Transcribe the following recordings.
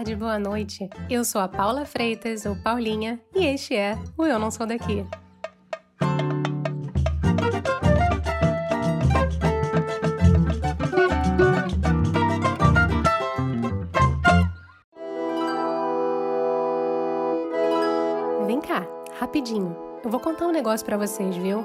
tarde, boa noite. Eu sou a Paula Freitas, ou Paulinha, e este é o Eu Não Sou Daqui. Vem cá, rapidinho. Eu vou contar um negócio para vocês, viu?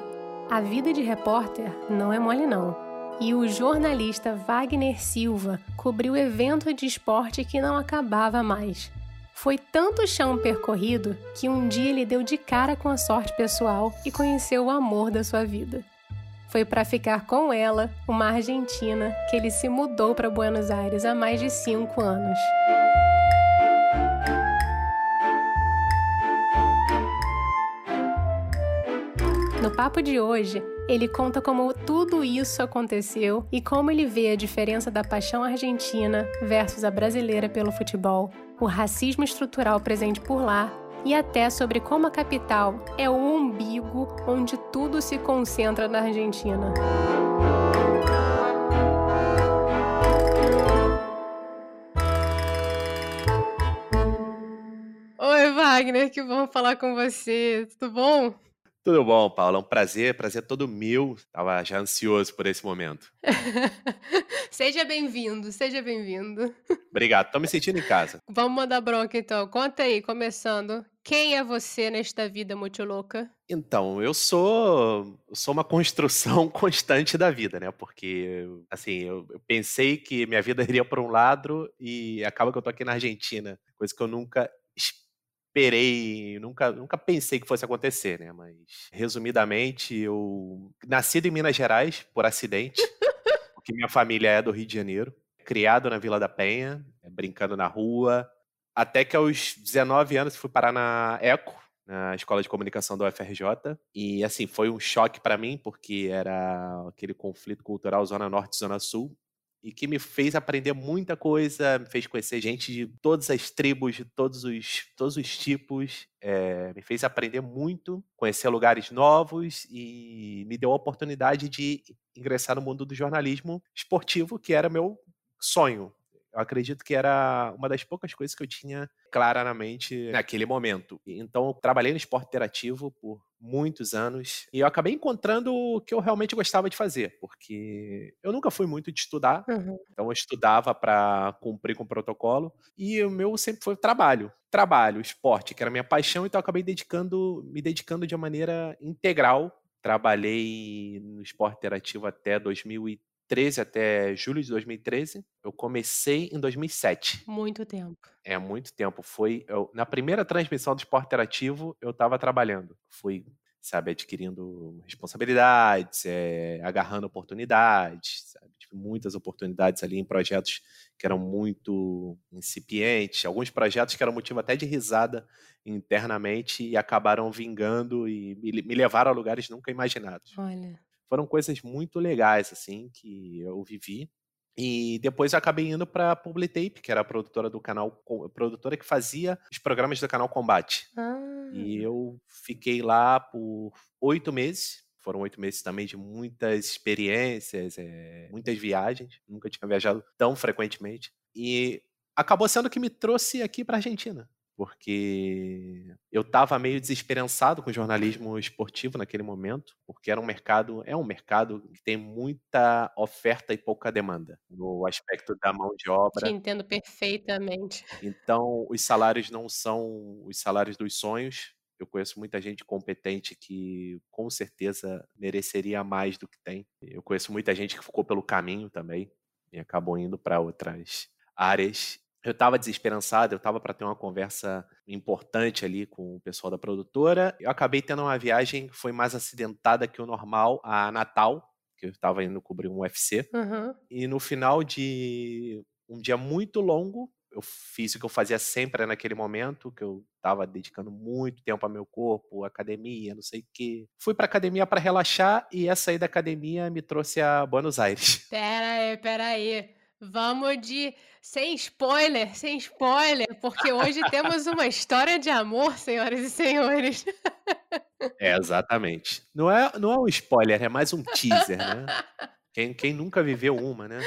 A vida de repórter não é mole não e o jornalista Wagner Silva cobriu o evento de esporte que não acabava mais. Foi tanto chão percorrido que um dia ele deu de cara com a sorte pessoal e conheceu o amor da sua vida. Foi para ficar com ela, uma argentina, que ele se mudou para Buenos Aires há mais de cinco anos. No papo de hoje, ele conta como tudo isso aconteceu e como ele vê a diferença da paixão argentina versus a brasileira pelo futebol, o racismo estrutural presente por lá e até sobre como a capital é o umbigo onde tudo se concentra na Argentina. Oi, Wagner, que bom falar com você. Tudo bom? Tudo bom, Paulo? É um prazer, prazer todo meu. Tava já ansioso por esse momento. seja bem-vindo, seja bem-vindo. Obrigado, tô me sentindo em casa. Vamos mandar bronca então. Conta aí, começando. Quem é você nesta vida muito louca? Então, eu sou, sou uma construção constante da vida, né? Porque, assim, eu, eu pensei que minha vida iria para um lado e acaba que eu tô aqui na Argentina, coisa que eu nunca esperei, nunca, nunca pensei que fosse acontecer, né? Mas, resumidamente, eu nascido em Minas Gerais por acidente, porque minha família é do Rio de Janeiro, criado na Vila da Penha, eh, brincando na rua, até que aos 19 anos fui parar na ECO, na Escola de Comunicação da UFRJ, e assim, foi um choque para mim, porque era aquele conflito cultural Zona Norte Zona Sul, e que me fez aprender muita coisa, me fez conhecer gente de todas as tribos, de todos os, todos os tipos, é, me fez aprender muito, conhecer lugares novos e me deu a oportunidade de ingressar no mundo do jornalismo esportivo, que era meu sonho. Eu acredito que era uma das poucas coisas que eu tinha clara na mente naquele momento. Então, eu trabalhei no esporte interativo por muitos anos e eu acabei encontrando o que eu realmente gostava de fazer, porque eu nunca fui muito de estudar, uhum. então eu estudava para cumprir com o protocolo e o meu sempre foi trabalho, trabalho, esporte, que era minha paixão, então eu acabei dedicando, me dedicando de uma maneira integral. Trabalhei no esporte interativo até 2013 2013 até julho de 2013. Eu comecei em 2007. Muito tempo. É, muito tempo. Foi eu, na primeira transmissão do esporte interativo, eu estava trabalhando. Fui, sabe, adquirindo responsabilidades, é, agarrando oportunidades, sabe? Tive muitas oportunidades ali em projetos que eram muito incipientes, alguns projetos que eram motivo até de risada internamente e acabaram vingando e me, me levaram a lugares nunca imaginados. Olha foram coisas muito legais, assim, que eu vivi. E depois eu acabei indo para Publitape, que era a produtora do canal, a produtora que fazia os programas do canal Combate. Ah. E eu fiquei lá por oito meses. Foram oito meses também de muitas experiências, é, muitas viagens. Nunca tinha viajado tão frequentemente. E acabou sendo que me trouxe aqui para Argentina porque eu estava meio desesperançado com o jornalismo esportivo naquele momento, porque era um mercado, é um mercado que tem muita oferta e pouca demanda no aspecto da mão de obra. Te entendo perfeitamente. Então, os salários não são os salários dos sonhos. Eu conheço muita gente competente que com certeza mereceria mais do que tem. Eu conheço muita gente que ficou pelo caminho também e acabou indo para outras áreas eu estava desesperançado, eu estava para ter uma conversa importante ali com o pessoal da produtora. Eu acabei tendo uma viagem que foi mais acidentada que o normal a Natal, que eu estava indo cobrir um UFC. Uhum. E no final de um dia muito longo, eu fiz o que eu fazia sempre naquele momento, que eu estava dedicando muito tempo ao meu corpo, academia, não sei o quê. Fui para academia para relaxar e essa aí da academia me trouxe a Buenos Aires. Pera aí, pera aí. Vamos de sem spoiler, sem spoiler, porque hoje temos uma história de amor, senhoras e senhores. É, exatamente. Não é, não é um spoiler, é mais um teaser, né? Quem, quem nunca viveu uma, né?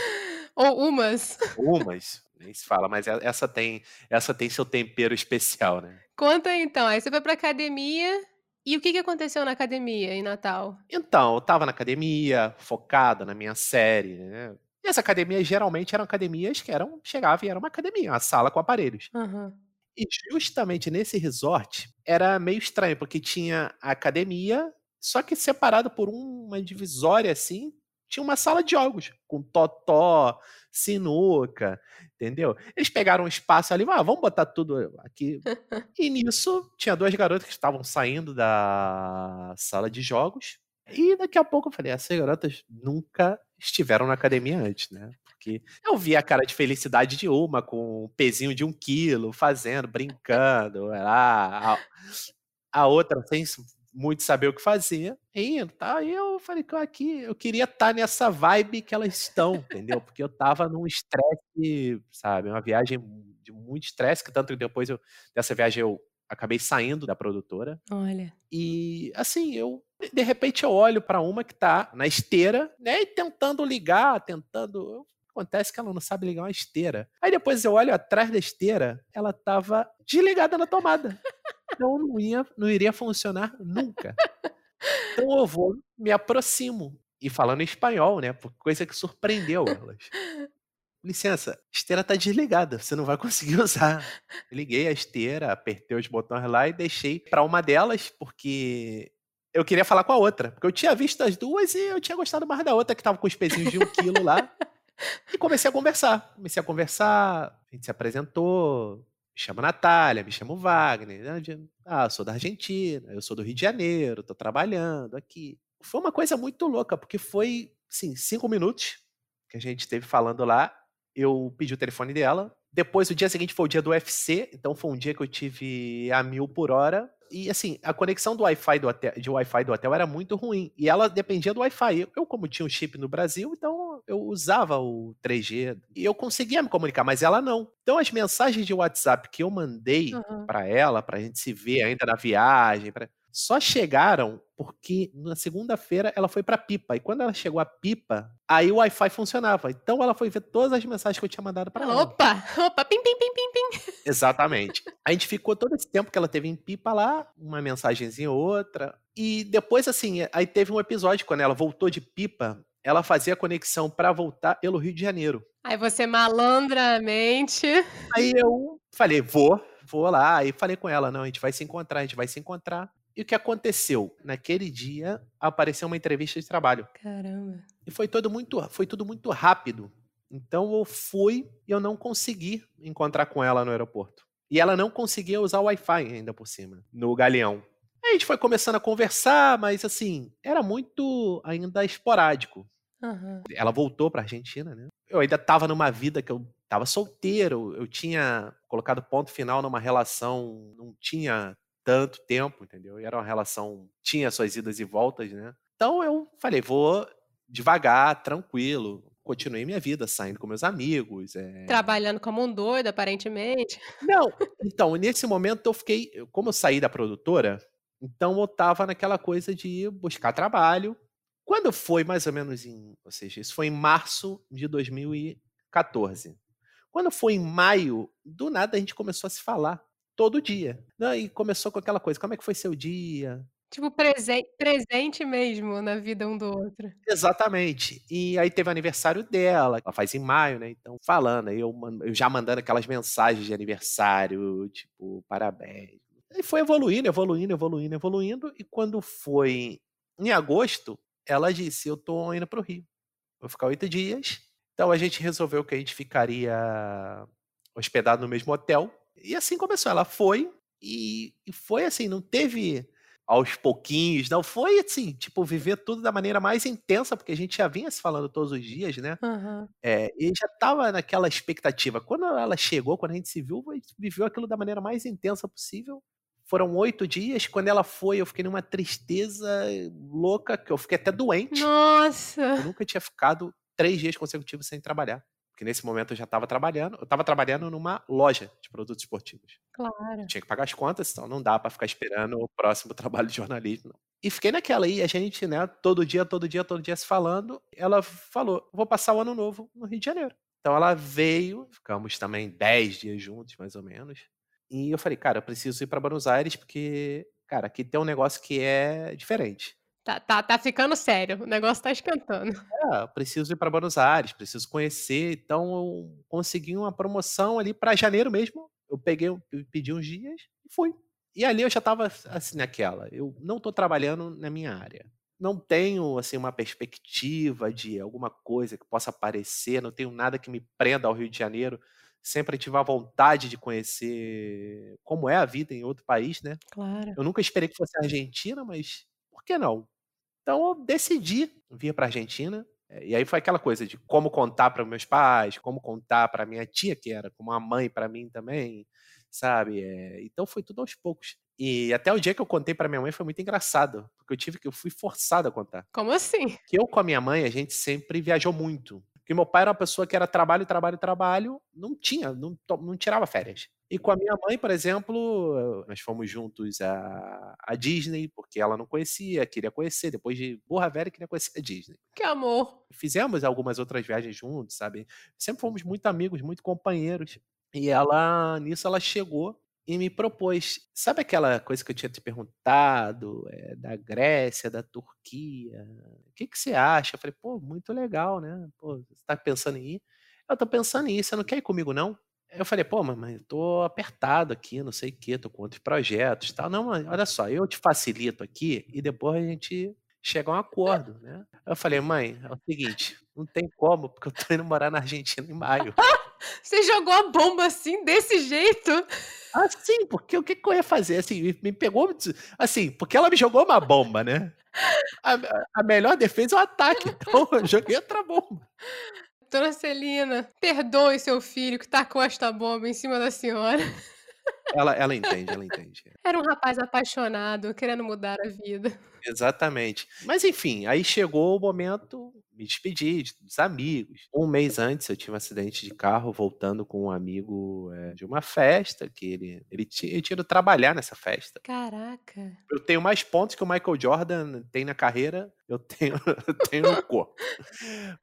Ou umas. Umas. Nem se fala, mas e essa tem essa tem seu tempero especial, né. Conta então, aí você foi pra academia, e o que que aconteceu na academia em Natal? Então, eu estava na academia, focado na minha série, né, e as academias geralmente eram academias que eram chegava e era uma academia, uma sala com aparelhos. Aham. E justamente nesse resort, era meio estranho, porque tinha a academia, só que separado por uma divisória, assim, tinha uma sala de jogos, com totó, sinuca, entendeu. Eles pegaram um espaço ali: "Ah, vamos botar tudo aqui". E nisso, tinha 2 garotas que estavam saindo da sala de jogos, e daqui a pouco eu falei: "Essas garotas nunca estiveram na academia antes, né". Porque eu vi a cara de felicidade de uma com um pesinho de 1 quilo, fazendo, brincando, lá, a a outra sem muito saber o que fazer, indo, tal. E eu falei que aqui eu queria estar nessa vibe que elas estão, entendeu. Porque eu estava num estresse, sabe, uma viagem de muito estresse, que tanto que depois eu dessa viagem eu acabei saindo da produtora. Olha. E, assim, eu de repente eu olho pra uma que tá na esteira, né, e tentando ligar, tentando acontece que ela não sabe ligar uma esteira. Aí depois eu olho atrás da esteira, ela estava desligada na tomada. Então não ia não iria funcionar nunca. Então eu vou, me aproximo, e falando em espanhol, né, coisa que surpreendeu elas. "Licença, a esteira tá desligada, você não vai conseguir usar". Liguei a esteira, apertei os botões lá e deixei pra uma delas, porque eu queria falar com a outra, porque eu tinha visto as 2 e eu tinha gostado mais da outra que estava com os pezinhos de 1 quilo lá. E comecei a conversar, comecei a conversar, a gente se apresentou, "Me chamo Natália, me chamo Wagner, ah, eu sou da Argentina, eu sou do Rio de Janeiro, tô trabalhando aqui". Foi uma coisa muito louca, porque foi, assim, 5 minutos que a gente esteve falando lá, eu pedi o telefone dela, depois o dia seguinte foi o dia do UFC, então foi um dia que eu tive a 1000 por hora, e assim, a conexão do Wi-Fi do hotel de Wi-Fi do hotel era muito ruim, e ela dependia do Wi-Fi. Eu como tinha um chip no Brasil, então eu usava o 3G, e eu conseguia me comunicar, mas ela não. Então as mensagens de WhatsApp que eu mandei Aham. pra ela, pra gente se ver ainda na viagem, pra só chegaram porque na segunda-feira ela foi pra Pipa, e quando ela chegou a Pipa, aí o Wi-Fi funcionava, então ela foi ver todas as mensagens que eu tinha mandado pra ela. Opa, opa, pim, pim, pim, pim, pim. Exatamente. A gente ficou todo esse tempo que ela esteve em Pipa lá, uma mensagenzinha ou outra, e depois, assim, aí teve um episódio quando ela voltou de Pipa, ela fazia a conexão pra voltar pelo Rio de Janeiro. Aí você malandramente Aí eu falei: "Vou, vou lá", aí falei com ela: "Não, a gente vai se encontrar, a gente vai se encontrar". E o que aconteceu? Naquele dia, apareceu uma entrevista de trabalho. Caramba. E foi todo muito foi tudo muito rápido. Então eu fui e eu não consegui encontrar com ela no aeroporto. E ela não conseguia usar o Wi-Fi ainda por cima, no Galeão. Aí a gente foi começando a conversar, mas assim, era muito ainda esporádico. Aham. Ela voltou pra Argentina, né, eu ainda estava numa vida que eu estava solteiro, eu tinha colocado ponto final numa relação, não tinha tanto tempo, entendeu, e era uma relação tinha suas idas e voltas, né. Então eu falei: "Vou devagar, tranquilo", continuei minha vida, saindo com meus amigos, eh Trabalhando como um doido, aparentemente. Não, então, nesse momento eu fiquei como eu saí da produtora, então eu estava naquela coisa de buscar trabalho. Quando foi mais ou menos em ou seja, isso foi em março de 2014. Quando foi em maio, do nada a gente começou a se falar, todo dia. E começou com aquela coisa: "Como é que foi seu dia?". Tipo presen presente mesmo na vida um do outro. Exatamente. E aí teve o aniversário dela, ela faz em maio, né, então falando, eu eu já mandando aquelas mensagens de aniversário, tipo: "Parabéns". Aí foi evoluindo, evoluindo, evoluindo, evoluindo, e quando foi em agosto, ela disse: "Eu tô indo para o Rio, vou ficar 8 dias". Então a gente resolveu que a gente ficaria hospedado no mesmo hotel, e assim começou. Ela foi, e e foi assim, não teve aos pouquinhos, não, foi assim, tipo, viver tudo da maneira mais intensa, porque a gente já vinha se falando todos os dias, né, Aham. eh, e já estava naquela expectativa. Quando ela chegou, quando a gente se viu, a gente viveu aquilo da maneira mais intensa possível. Foram 8 dias, quando ela foi, eu fiquei numa tristeza louca, que eu fiquei até doente. Nossa! Eu nunca tinha ficado 3 dias consecutivos sem trabalhar, porque nesse momento eu já estava trabalhando, eu estava trabalhando numa loja de produtos esportivos. Claro. Tinha que pagar as contas, então não dá pra ficar esperando o próximo trabalho de jornalismo não. E fiquei naquela, e a gente, né, todo dia, todo dia, todo dia se falando, ela falou: "Vou passar o ano novo no Rio de Janeiro". Então ela veio, ficamos também 10 dias juntos, mais ou menos. E eu falei, cara, eu preciso ir para Buenos Aires porque, cara, aqui tem um negócio que é diferente. Tá, tá, tá ficando sério, o negócio tá esquentando. É, preciso ir para Buenos Aires, preciso conhecer. Então eu consegui uma promoção ali para janeiro mesmo. Eu peguei, eu pedi uns dias e fui. E ali eu já estava assim naquela. Eu não estou trabalhando na minha área. Não tenho assim uma perspectiva de alguma coisa que possa aparecer, não tenho nada que me prenda ao Rio de Janeiro. Sempre tive a vontade de conhecer como é a vida em outro país, né? Claro. Eu nunca esperei que fosse a Argentina, mas por que não? Então eu decidi vir para a Argentina. Eh, e aí foi aquela coisa de como contar para meus pais, como contar para minha tia, que era como uma mãe para mim também, sabe? É, então foi tudo aos poucos. E até o dia que eu contei para minha mãe foi muito engraçado, porque eu tive que eu fui forçado a contar. Como assim? Que eu com a minha mãe, a gente sempre viajou muito. Porque meu pai era uma pessoa que era trabalho, trabalho, trabalho, não tinha, não, não tirava férias. E com a minha mãe, por exemplo, nós fomos juntos a, a Disney, porque ela não conhecia, queria conhecer. Depois de Burra Velha, queria conhecer a Disney. Que amor! Fizemos algumas outras viagens juntos, sabe? Sempre fomos muito amigos, muito companheiros. E ela, nisso, ela chegou e me propôs. Sabe aquela coisa que eu tinha te perguntado, é, da Grécia, da Turquia? O que, que você acha? Eu falei, pô, muito legal, né? Pô, você tá pensando em ir? Eu tô pensando em ir, você não quer ir comigo, não? Eu falei, pô, mamãe, eu tô apertado aqui, não sei o quê, tô com outros projetos tal. Não, mãe, olha só, eu te facilito aqui e depois a gente chega a um acordo, né? Eu falei, mãe, é o seguinte, não tem como, porque eu tô indo morar na Argentina em maio. Você jogou a bomba assim, desse jeito? Assim, porque o que, que eu ia fazer? Assim, me, me pegou, assim, porque ela me jogou uma bomba, né? A, a melhor defesa é o ataque, então eu joguei outra bomba. Dona Celina, perdoe seu filho que tacou esta bomba em cima da senhora. Ela, ela entende, ela entende. Era um rapaz apaixonado, querendo mudar a vida. Exatamente. Mas enfim, aí chegou o momento, me despedi dos amigos. Um mês antes eu tive um acidente de carro voltando com um amigo é, de uma festa, que ele, ele, tinha, ele tinha ido trabalhar nessa festa. Caraca. Eu tenho mais pontos que o Michael Jordan tem na carreira, eu tenho, eu tenho no corpo.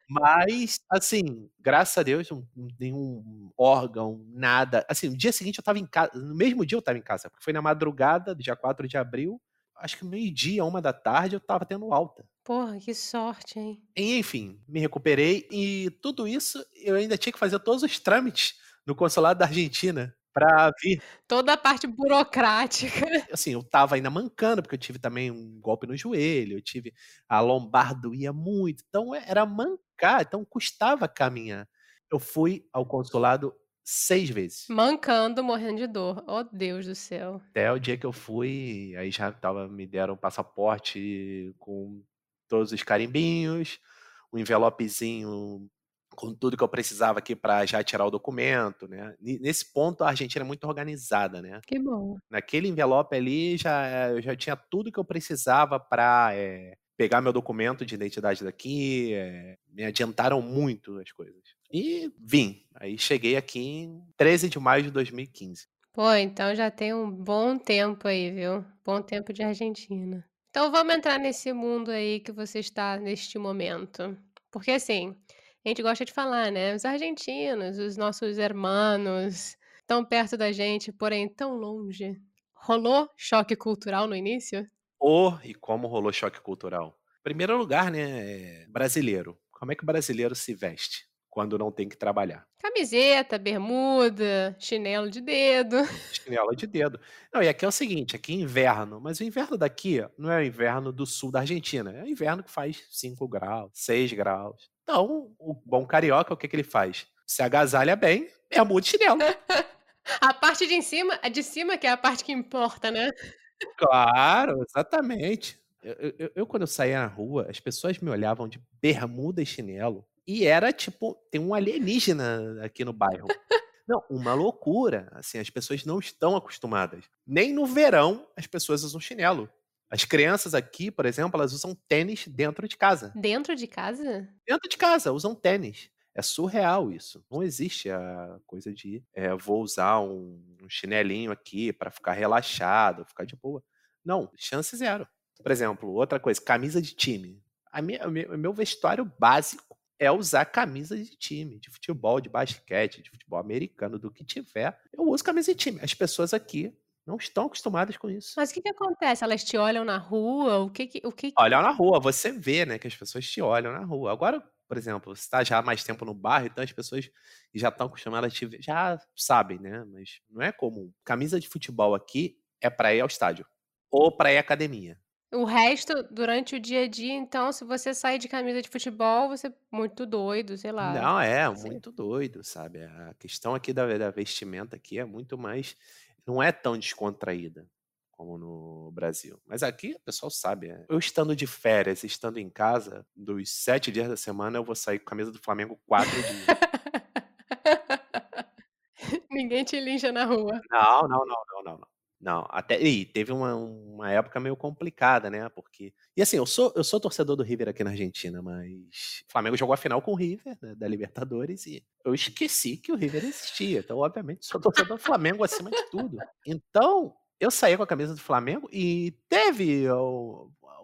Mas, assim, graças a Deus, nenhum órgão, nada. Assim, no dia seguinte eu tava em casa, no mesmo dia eu tava em casa, porque foi na madrugada do dia 4 de abril, acho que meio-dia, uma da tarde, eu tava tendo alta. Porra, que sorte, hein? E, enfim, me recuperei e tudo isso eu ainda tinha que fazer todos os trâmites no consulado da Argentina para vir. Toda a parte burocrática. Assim, eu tava ainda mancando, porque eu tive também um golpe no joelho, eu tive. A lombar doía muito, então era mancar, então custava caminhar. Eu fui ao consulado seis vezes. Mancando, morrendo de dor. Oh, Deus do céu. Até o dia que eu fui, aí já tava, me deram um passaporte com todos os carimbinhos, um envelopezinho com tudo que eu precisava aqui para já tirar o documento, né? Nesse ponto a Argentina é muito organizada, né? Que bom. Naquele envelope ali já eu já tinha tudo que eu precisava para é, eh, pegar meu documento de identidade daqui, é, me adiantaram muito as coisas. E vim. Aí cheguei aqui em 13 de maio de 2015. Pô, então já tem um bom tempo aí, viu? Bom tempo de Argentina. Então vamos entrar nesse mundo aí que você está neste momento. Porque assim, a gente gosta de falar, né? Os argentinos, os nossos hermanos, tão perto da gente, porém tão longe. Rolou choque cultural no início? Oh, e como rolou choque cultural? Primeiro lugar, né, brasileiro. Como é que o brasileiro se veste quando não tem que trabalhar? Camiseta, bermuda, chinelo de dedo. Chinelo de dedo. Não, e aqui é o seguinte, aqui é inverno, mas o inverno daqui não é o inverno do sul da Argentina, é o inverno que faz 5 graus, 6 graus. Então, o bom carioca, o que, que ele faz? Se agasalha bem, é de chinelo. a parte de cima, a de cima que é a parte que importa, né? Claro, exatamente. Eu, eu, eu, quando eu saía na rua, as pessoas me olhavam de bermuda e chinelo. E era tipo, tem um alienígena aqui no bairro. Não, uma loucura. Assim, as pessoas não estão acostumadas. Nem no verão as pessoas usam chinelo. As crianças aqui, por exemplo, elas usam tênis dentro de casa. Dentro de casa? Dentro de casa, usam tênis. É surreal isso. Não existe a coisa de é, vou usar um, um chinelinho aqui para ficar relaxado, ficar de boa. Não, chance zero. Por exemplo, outra coisa, camisa de time. A minha, o meu vestuário básico é usar camisa de time, de futebol, de basquete, de futebol americano, do que tiver. Eu uso camisa de time. As pessoas aqui não estão acostumadas com isso. Mas o que que acontece? Elas te olham na rua? O que que o que que Olham na rua, você vê, né, que as pessoas te olham na rua. Agora, por exemplo, você tá já há mais tempo no bairro, então as pessoas já estão acostumadas a te ver, já sabem, né, mas não é comum. Camisa de futebol aqui é pra ir ao estádio ou pra ir à academia. O resto, durante o dia a dia, então, se você sair de camisa de futebol, você é muito doido, sei lá, Não, é muito doido, sabe. A questão aqui da da vestimenta aqui é muito mais não é tão descontraída como no Brasil. Mas aqui o pessoal sabe, eh, eu estando de férias, estando em casa, dos 7 dias da semana eu vou sair com a camisa do Flamengo 4 dias. Ninguém te lincha na rua. Não, não, não, não, não, não. Não, até e teve uma uma época meio complicada, né, porque e assim, eu sou eu sou torcedor do River aqui na Argentina, mas o Flamengo jogou a final com o River, né, da Libertadores, e eu esqueci que o River existia. Então, obviamente, sou torcedor do Flamengo acima de tudo. Então, eu saía com a camisa do Flamengo e teve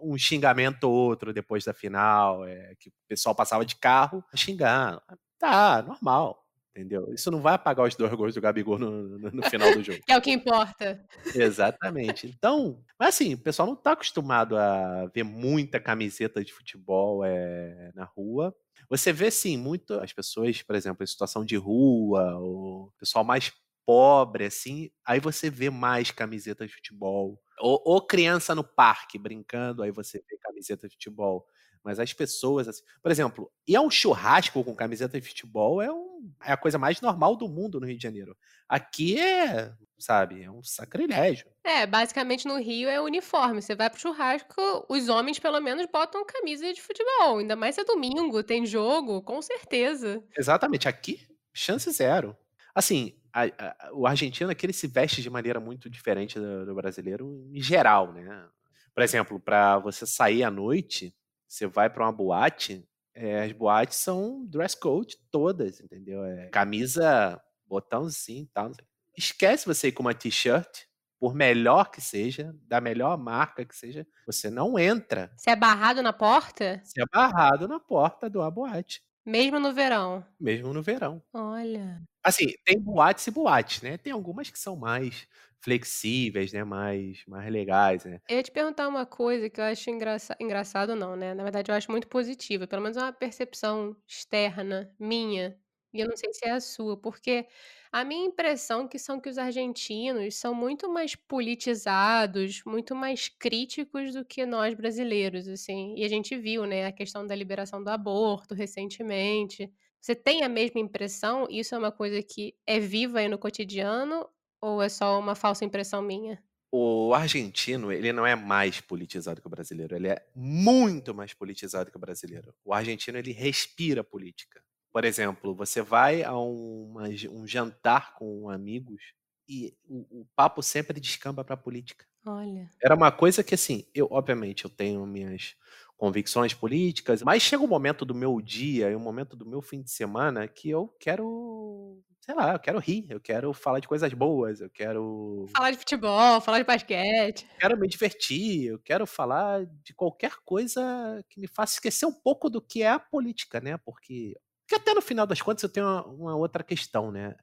um xingamento ou outro depois da final, eh, que o pessoal passava de carro xingando. Tá, normal, entendeu. Isso não vai apagar os 2 gols do Gabigol no no no final do jogo. Que é o que importa. Exatamente. Então mas assim, o pessoal não tá acostumado a ver muita camiseta de futebol, eh, na rua. Você vê sim, muito as pessoas, por exemplo, em situação de rua, o pessoal mais pobre, assim, aí você vê mais camiseta de futebol. Ou ou criança no parque brincando, aí você vê camiseta de futebol. Mas as pessoas, assim por exemplo, ir a um churrasco com camiseta de futebol é um é a coisa mais normal do mundo no Rio de Janeiro. Aqui é, sabe, é um sacrilégio. É, basicamente no Rio é uniforme, você vai para o churrasco, os homens pelo menos botam camisa de futebol, ainda mais se é domingo, tem jogo, com certeza. Exatamente, aqui, chance 0. Assim, a a o argentino aqui ele se veste de maneira muito diferente do do brasileiro em geral, né. Por exemplo, pra você sair à noite, você vai pra uma boate, eh, as boates são dress code todas, entendeu. Eh, camisa, botãozinho e tal, esquece você ir com uma t-shirt, por melhor que seja, da melhor marca que seja, você não entra. Você é barrado na porta? Você é barrado na porta de uma boate. Mesmo no verão? Mesmo no verão. Olha. Assim, tem boates e boates, né. Tem algumas que são mais flexíveis, né, mais mais legais, né. Eu ia te perguntar uma coisa que eu acho engraça engraçado não, né, na verdade eu acho muito positiva, pelo menos é uma percepção externa minha, e eu não sei se é a sua, porque a minha impressão que são que os argentinos são muito mais politizados, muito mais críticos do que nós brasileiros, assim. E a gente viu, né, a questão da liberação do aborto recentemente. Você tem a mesma impressão? Isso é uma coisa que é viva aí no cotidiano, ou é só uma falsa impressão minha? O argentino, ele não é mais politizado que o brasileiro, ele é muito mais politizado que o brasileiro. O argentino, ele respira política. Por exemplo, você vai a uma um jantar com amigos e o o papo sempre descamba pra política. Olha. Era uma coisa que, assim, eu obviamente eu tenho minhas convicções políticas, mas chega um momento do meu dia e um momento do meu fim de semana que eu quero, sei lá, eu quero rir, eu quero falar de coisas boas, eu quero Falar de futebol, falar de basquete. quero me divertir, eu quero falar de qualquer coisa que me faça esquecer um pouco do que é a política, né, porque porque até no final das contas eu tenho uma uma outra questão, né,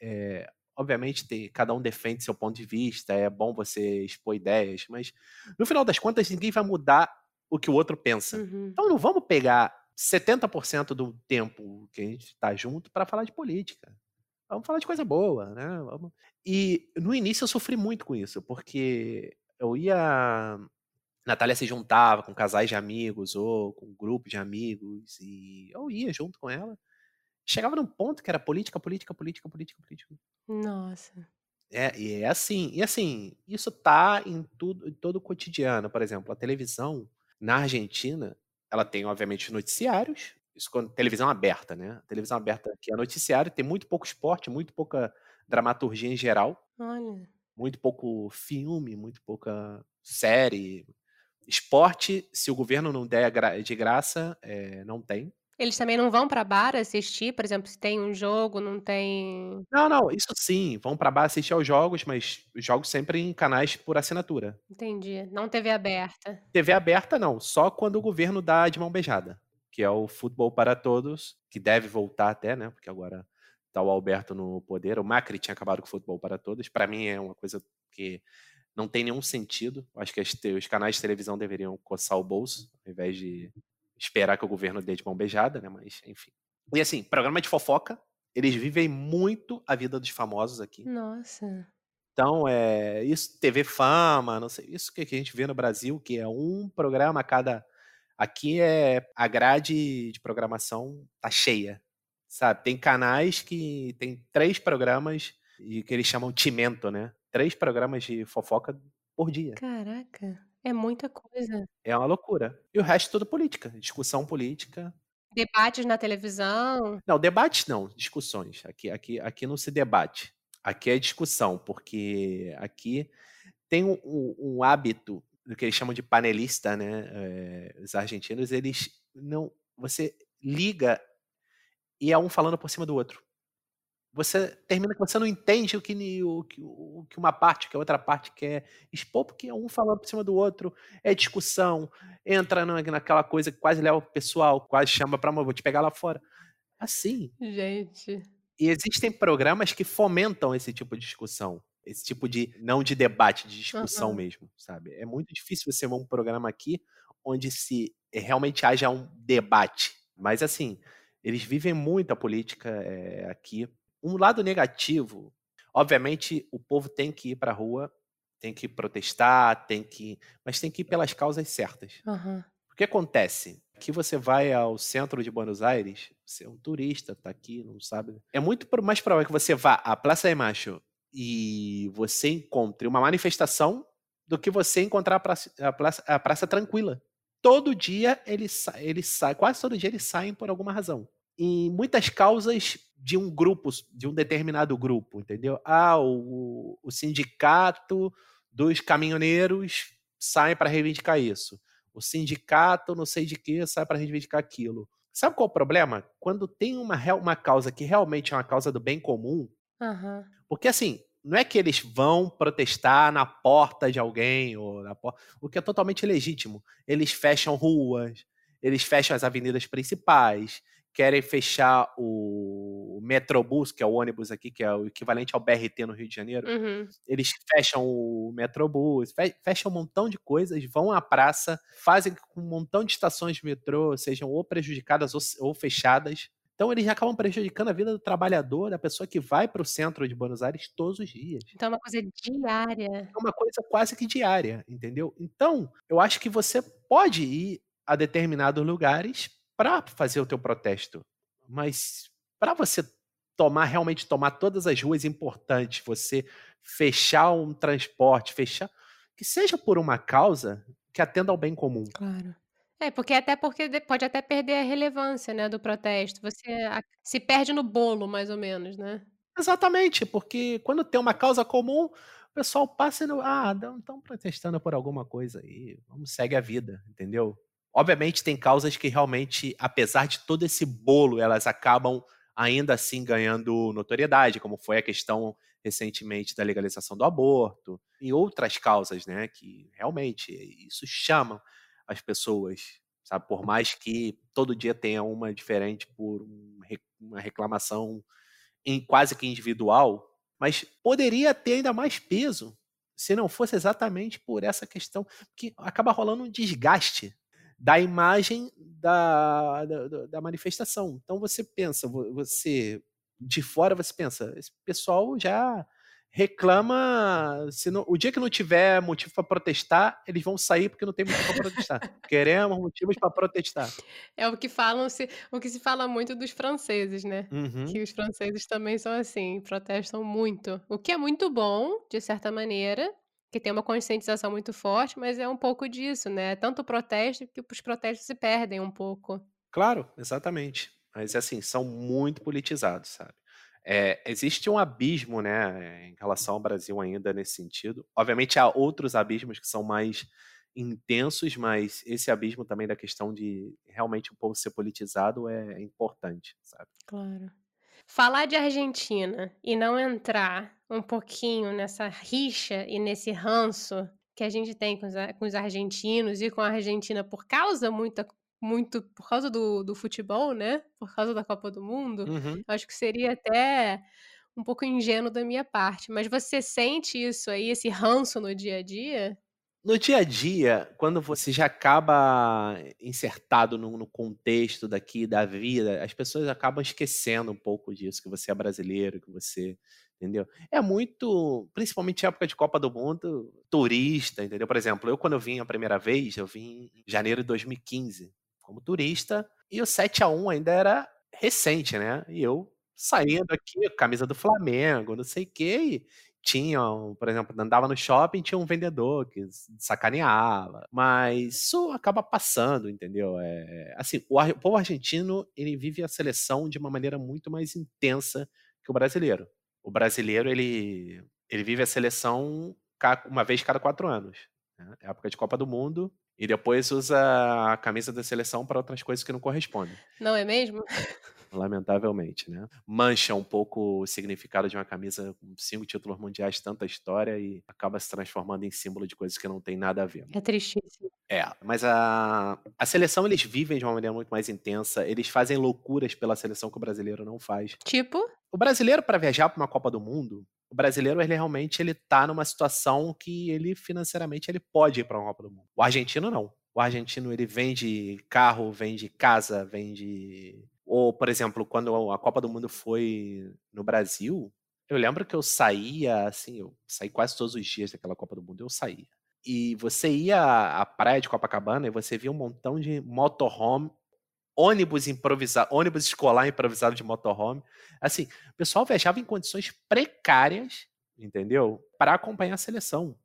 eh, obviamente tem cada um defende seu ponto de vista, é bom você expor ideias, mas no final das contas ninguém vai mudar o que o outro pensa. Uhum. Então não vamos pegar 70% do tempo que a gente tá junto pra falar de política. Vamos falar de coisa boa, né, vamos e no início eu sofri muito com isso, porque eu ia Natália se juntava com casais de amigos ou com grupo de amigos e eu ia junto com ela. Chegava num ponto que era política, política, política, política, política. Nossa. É, e é assim e assim, isso tá em tudo em todo o cotidiano, por exemplo, a televisão na Argentina, ela tem obviamente noticiários, isso quando televisão aberta, né, televisão aberta que é noticiário, tem muito pouco esporte, muito pouca dramaturgia em geral. Olha. Muito pouco filme, muito pouca série. Esporte, se o governo não der de graça, eh, não tem. Eles também não vão pra bar assistir, por exemplo, se tem um jogo, não tem Não, não, isso sim, vão pra bar assistir aos jogos, mas os jogos sempre em canais por assinatura. Entendi, não TV aberta. TV aberta não, só quando o governo dá de mão beijada, que é o Futebol para Todos, que deve voltar até, né? Porque agora tá o Alberto no poder. O Macri tinha acabado com o Futebol para Todos. Para mim é uma coisa que não tem nenhum sentido. Acho que os canais de televisão deveriam coçar o bolso, ao invés de esperar que o governo dê de mão beijada, né? Mas, enfim. E assim, programa de fofoca, eles vivem muito a vida dos famosos aqui. Nossa. Então, é isso, TV Fama, não sei, isso que a gente vê no Brasil, que é um programa a cada. Aqui é a grade de programação tá cheia, sabe? Tem canais que tem três programas e que eles chamam Timento, né? Três programas de fofoca por dia. Caraca, é muita coisa. É uma loucura. E o resto tudo política, discussão política. Debates na televisão. Não, debates não, discussões. Aqui, aqui, aqui não se debate. Aqui é discussão, porque aqui tem um, um, um hábito do que eles chamam de panelista, né? É, os argentinos, eles não. Você liga e é um falando por cima do outro. Você termina que você não entende o que, o, o que uma parte, que a outra parte quer expor, porque é um falando por cima do outro, é discussão, entra naquela coisa que quase leva o pessoal, quase chama pra vou te pegar lá fora. Assim. Gente. E existem programas que fomentam esse tipo de discussão. Esse tipo de. Não de debate, de discussão uhum. mesmo, sabe? É muito difícil você ver um programa aqui onde se realmente haja um debate. Mas, assim, eles vivem muito a política é, aqui. Um lado negativo, obviamente, o povo tem que ir para a rua, tem que protestar, tem que. Mas tem que ir pelas causas certas. Uhum. O que acontece? que você vai ao centro de Buenos Aires, você é um turista, tá aqui, não sabe. É muito mais provável que você vá à Praça de Macho e você encontre uma manifestação do que você encontrar a praça, a praça, a praça tranquila. Todo dia eles, eles saem, quase todo dia eles saem por alguma razão. Em muitas causas de um grupo, de um determinado grupo, entendeu? Ah, o, o sindicato dos caminhoneiros sai para reivindicar isso o sindicato, não sei de que, sai para reivindicar aquilo. Sabe qual é o problema? Quando tem uma, uma causa que realmente é uma causa do bem comum, uhum. porque assim, não é que eles vão protestar na porta de alguém, ou na porta, o que é totalmente legítimo. Eles fecham ruas, eles fecham as avenidas principais, querem fechar o Metrobus, que é o ônibus aqui, que é o equivalente ao BRT no Rio de Janeiro. Uhum. Eles fecham o Metrobus, fecham um montão de coisas, vão à praça, fazem com um montão de estações de metrô sejam ou prejudicadas ou, ou fechadas. Então eles acabam prejudicando a vida do trabalhador, da pessoa que vai para o centro de Buenos Aires todos os dias. Então é uma coisa diária. É uma coisa quase que diária, entendeu? Então, eu acho que você pode ir a determinados lugares para fazer o teu protesto. Mas para você tomar realmente tomar todas as ruas importantes, você fechar um transporte, fechar que seja por uma causa que atenda ao bem comum. Claro. É, porque até porque pode até perder a relevância, né, do protesto. Você se perde no bolo, mais ou menos, né? Exatamente, porque quando tem uma causa comum, o pessoal passa e não, ah, estão protestando por alguma coisa aí, vamos segue a vida, entendeu? Obviamente, tem causas que realmente, apesar de todo esse bolo, elas acabam ainda assim ganhando notoriedade, como foi a questão recentemente da legalização do aborto e outras causas, né, que realmente isso chama as pessoas, sabe, por mais que todo dia tenha uma diferente por uma reclamação em quase que individual, mas poderia ter ainda mais peso se não fosse exatamente por essa questão que acaba rolando um desgaste da imagem da, da, da, manifestação. Então você pensa, você de fora você pensa, esse pessoal já reclama, se não, o dia que não tiver motivo para protestar, eles vão sair porque não tem motivo para protestar. Queremos motivos para protestar. É o que falam, se, o que se fala muito dos franceses, né? Uhum. Que os franceses também são assim, protestam muito. O que é muito bom, de certa maneira, que tem uma conscientização muito forte, mas é um pouco disso, né? Tanto o protesto que os protestos se perdem um pouco. Claro, exatamente. Mas assim, são muito politizados, sabe? É, existe um abismo, né, em relação ao Brasil ainda nesse sentido. Obviamente há outros abismos que são mais intensos, mas esse abismo também da questão de realmente o povo ser politizado é importante, sabe? Claro. Falar de Argentina e não entrar um pouquinho nessa rixa e nesse ranço que a gente tem com os, com os argentinos e com a Argentina por causa muita, muito por causa do do futebol, né, por causa da Copa do Mundo, Uhum. acho que seria até um pouco ingênuo da minha parte, mas você sente isso aí, esse ranço no dia a dia? No dia a dia, quando você já acaba insertado no no contexto daqui da vida, as pessoas acabam esquecendo um pouco disso, que você é brasileiro, que você entendeu? É muito principalmente época de Copa do Mundo, turista, entendeu? Por exemplo, eu quando eu vim a primeira vez, eu vim em janeiro de 2015, como turista, e o 7 a 1 ainda era recente, né, e eu saindo aqui, camisa do Flamengo, não sei o quê, e tinham, por exemplo, andava no shopping, tinha um vendedor que sacaneava, mas isso acaba passando, entendeu? Eh, assim, o o povo argentino, ele vive a seleção de uma maneira muito mais intensa que o brasileiro. O brasileiro, ele ele vive a seleção uma vez cada 4 anos, né, época de Copa do Mundo, e depois usa a camisa da seleção para outras coisas que não correspondem. Não é mesmo? Lamentavelmente, né. Mancha um pouco o significado de uma camisa com 5 títulos mundiais, tanta história e acaba se transformando em símbolo de coisas que não tem nada a ver. É tristíssimo. É, mas a a seleção eles vivem de uma maneira muito mais intensa, eles fazem loucuras pela seleção que o brasileiro não faz. Tipo? O brasileiro para viajar para uma Copa do Mundo, o brasileiro ele realmente ele tá numa situação que ele financeiramente ele pode ir para uma Copa do Mundo. O argentino não. O argentino ele vende carro, vende casa, vende ou, por exemplo, quando a Copa do Mundo foi no Brasil, eu lembro que eu saía, assim, eu saí quase todos os dias daquela Copa do Mundo, eu saía. E você ia à praia de Copacabana e você via um montão de motorhome, ônibus improvisa ônibus escolar improvisado de motorhome. Assim, o pessoal viajava em condições precárias, entendeu, para acompanhar a seleção.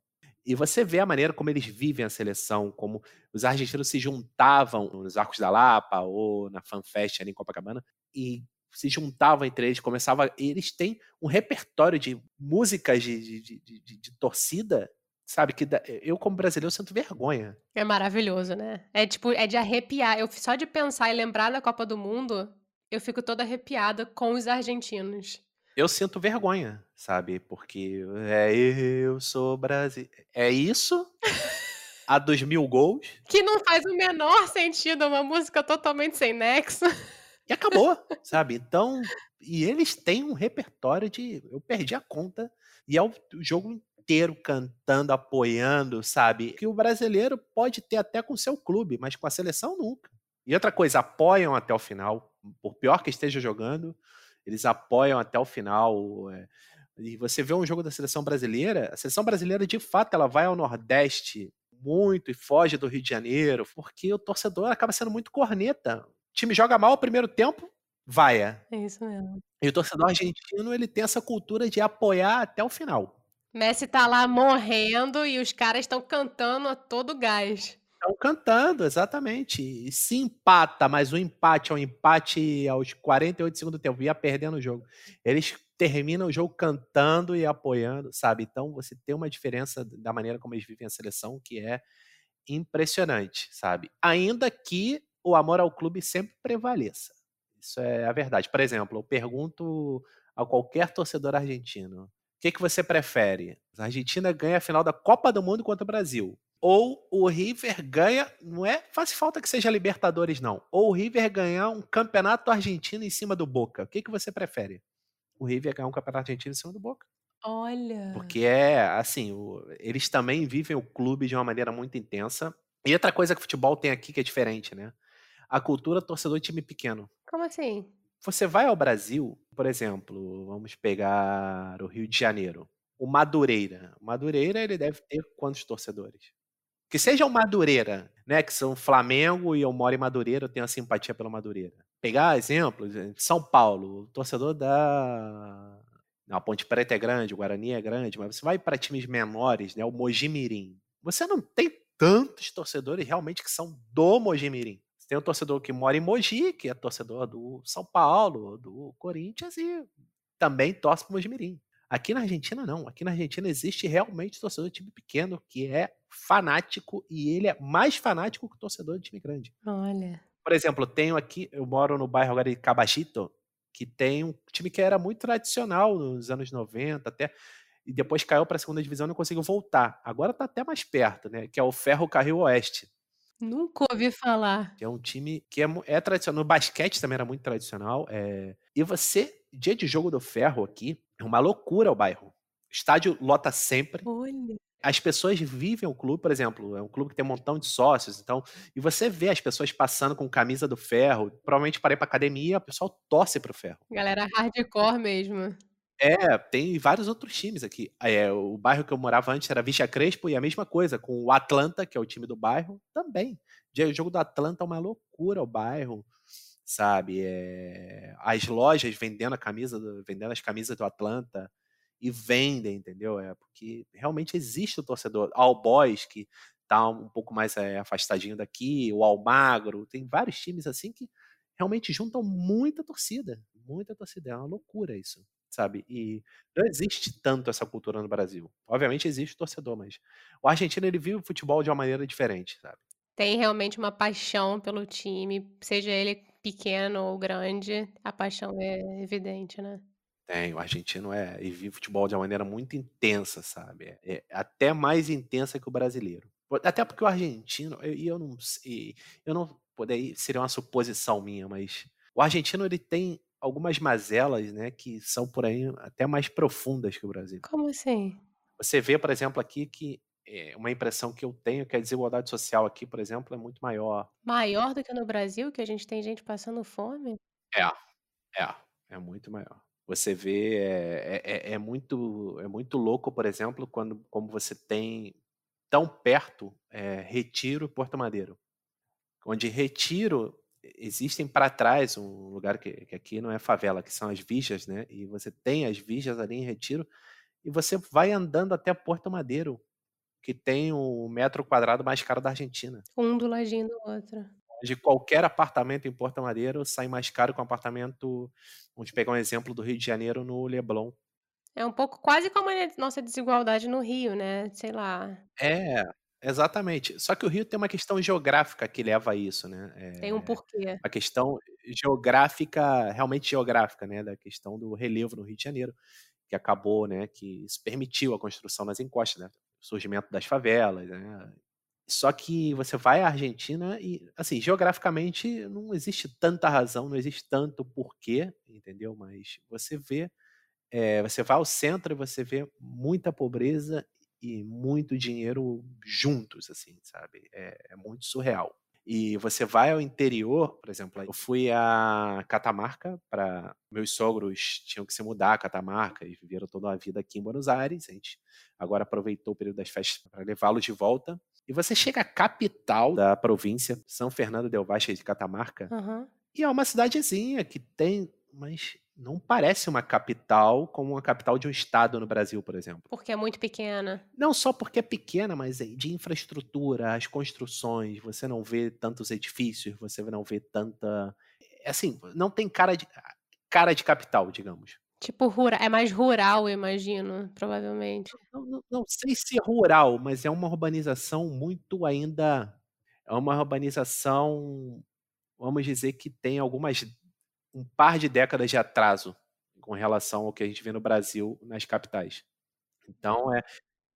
E você vê a maneira como eles vivem a seleção, como os argentinos se juntavam nos Arcos da Lapa ou na FanFest ali em Copacabana, e se juntavam entre eles, começava eles têm um repertório de músicas de de de de torcida, sabe, que dá eu como brasileiro sinto vergonha. É maravilhoso, né. É tipo, é de arrepiar, eu só de pensar e lembrar da Copa do Mundo, eu fico toda arrepiada com os argentinos. Eu sinto vergonha, sabe, porque é eu sou brasi é isso, a dos 1000 gols Que não faz o menor sentido, é uma música totalmente sem nexo. e acabou, sabe. Então e eles têm um repertório de eu perdi a conta, e é o o jogo inteiro cantando, apoiando, sabe, que o brasileiro pode ter até com o seu clube, mas com a seleção nunca. E outra coisa, apoiam até o final, por pior que esteja jogando, eles apoiam até o final, eh, e você vê um jogo da seleção brasileira, a seleção brasileira de fato ela vai ao nordeste muito e foge do Rio de Janeiro, porque o torcedor acaba sendo muito corneta. O time joga mal o primeiro tempo, vaia. É isso mesmo. E o torcedor argentino ele tem essa cultura de apoiar até o final. Messi tá lá morrendo e os caras estão cantando a todo gás. Estão cantando, exatamente. E se empata, mas o empate é um empate aos 48 do segundo tempo, ia perdendo o jogo. Eles terminam o jogo cantando e apoiando, sabe. Então você tem uma diferença da maneira como eles vivem a seleção que é impressionante, sabe. Ainda que o amor ao clube sempre prevaleça, isso é a verdade. Por exemplo, eu pergunto a qualquer torcedor argentino: "Que que você prefere? A Argentina ganha a final da Copa do Mundo contra o Brasil, ou o River ganha" não é faz falta que seja Libertadores não, "ou o River ganhar um campeonato argentino em cima do Boca, o que que você prefere?" O River ganhar um campeonato argentino em cima do Boca. Olha. Porque é, assim, o eles também vivem o clube de uma maneira muito intensa. E outra coisa que o futebol tem aqui que é diferente, né, a cultura torcedor de time pequeno. Como assim? Você vai ao Brasil, por exemplo, vamos pegar o Rio de Janeiro, o Madureira. O Madureira ele deve ter quantos torcedores? Que seja o Madureira, né, que são Flamengo e eu moro em Madureira, eu tenho uma simpatia pelo Madureira. Pegar exemplos, São Paulo, torcedor da a Ponte Preta é grande, o Guarani é grande, mas você vai para times menores, né, o Mogi Mirim, você não tem tantos torcedores realmente que são do Mogi Mirim. Você tem um torcedor que mora em Mogi, que é torcedor do São Paulo, do Corinthians e também torce para o Mogi Mirim. Aqui na Argentina não, aqui na Argentina existe realmente torcedor de time pequeno que é fanático e ele é mais fanático que o torcedor de time grande. Olha. Por exemplo, eu tenho aqui eu moro no bairro agora de Caballito, que tem um time que era muito tradicional nos anos 90 até, e depois caiu para a 2ª divisão e não conseguiu voltar. Agora tá até mais perto, né, que é o Ferrocarril Oeste. Nunca ouvi falar. Que é um time que é, é tradicional. No basquete também era muito tradicional. É... E você, dia de jogo do ferro aqui, é uma loucura o bairro. Estádio lota sempre. Olha. As pessoas vivem o clube, por exemplo, é um clube que tem um montão de sócios, então, e você vê as pessoas passando com camisa do ferro, provavelmente para ir para academia, o pessoal torce pro ferro. Galera hardcore mesmo. É, tem vários outros times aqui. É, o bairro que eu morava antes era Vicha Crespo e a mesma coisa, com o Atlanta, que é o time do bairro, também. O jogo do Atlanta é uma loucura o bairro, sabe? É, as lojas vendendo a camisa, do, vendendo as camisas do Atlanta e vendem, entendeu? É porque realmente existe o torcedor. All Boys, que tá um pouco mais é, afastadinho daqui, o Almagro, tem vários times assim que realmente juntam muita torcida, muita torcida. É uma loucura isso sabe? E não existe tanto essa cultura no Brasil. Obviamente existe torcedor, mas o argentino ele vive o futebol de uma maneira diferente, sabe? Tem realmente uma paixão pelo time, seja ele pequeno ou grande, a paixão é evidente, né? Tem, o argentino é e vive futebol de uma maneira muito intensa, sabe? É, é até mais intensa que o brasileiro. Até porque o argentino, e eu, eu, não sei, eu não, poderia seria uma suposição minha, mas o argentino ele tem algumas mazelas, né, que são por aí até mais profundas que o Brasil. Como assim? Você vê, por exemplo, aqui que é uma impressão que eu tenho que a desigualdade social aqui, por exemplo, é muito maior. Maior do que no Brasil, que a gente tem gente passando fome? É, é, é muito maior. Você vê, é, é, é muito, é muito louco, por exemplo, quando como você tem tão perto é, Retiro e Porto Madeiro. Onde Retiro existem para trás um lugar que, que, aqui não é favela, que são as Vijas, né? E você tem as Vijas ali em Retiro e você vai andando até Porto Madeiro, que tem o metro quadrado mais caro da Argentina. Um do ladinho do outro. De qualquer apartamento em Porto Madeiro sai mais caro que um apartamento. Vamos pegar um exemplo do Rio de Janeiro no Leblon. É um pouco quase como a nossa desigualdade no Rio, né? Sei lá. É, Exatamente. Só que o Rio tem uma questão geográfica que leva a isso, né? Tem um porquê. a questão geográfica, realmente geográfica, né? Da questão do relevo no Rio de Janeiro, que acabou, né? Que isso permitiu a construção nas encostas, né? O surgimento das favelas, né? Só que você vai à Argentina e, assim, geograficamente não existe tanta razão, não existe tanto porquê, entendeu? Mas você vê, é, você vai ao centro e você vê muita pobreza e muito dinheiro juntos, assim, sabe? É, é, muito surreal. E você vai ao interior, por exemplo, eu fui a Catamarca para meus sogros tinham que se mudar a Catamarca e viveram toda a vida aqui em Buenos Aires. A gente agora aproveitou o período das festas para levá-los de volta. E você chega à capital da província, São Fernando del Valle de Catamarca, uhum. e é uma cidadezinha que tem, mas não parece uma capital como uma capital de um estado no Brasil, por exemplo. Porque é muito pequena. Não só porque é pequena, mas de infraestrutura, as construções, você não vê tantos edifícios, você não vê tanta. É assim, não tem cara de, cara de capital, digamos. Tipo, rural, é mais rural, eu imagino, provavelmente. Não, não, não sei se é rural, mas é uma urbanização muito ainda. É uma urbanização, vamos dizer que tem algumas um par de décadas de atraso com relação ao que a gente vê no Brasil nas capitais. Então é,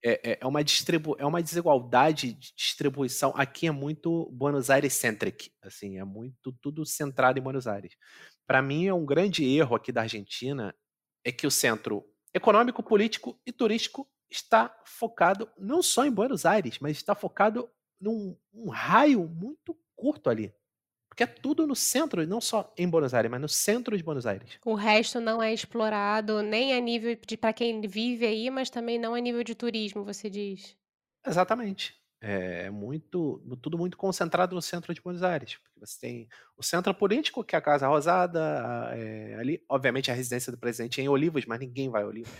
é, é, é uma, distribu é uma desigualdade de distribuição. Aqui é muito Buenos Aires centric, assim, é muito tudo centrado em Buenos Aires. Para mim é um grande erro aqui da Argentina é que o centro econômico, político e turístico está focado não só em Buenos Aires, mas está focado num um raio muito curto ali. Porque é tudo no centro, não só em Buenos Aires, mas no centro de Buenos Aires. O resto não é explorado nem a nível de para quem vive aí, mas também não a nível de turismo, você diz. Exatamente. É muito, tudo muito concentrado no centro de Buenos Aires. Porque você tem o centro político, que é a Casa Rosada, é, ali, obviamente a residência do presidente é em Olivos, mas ninguém vai a Olivos.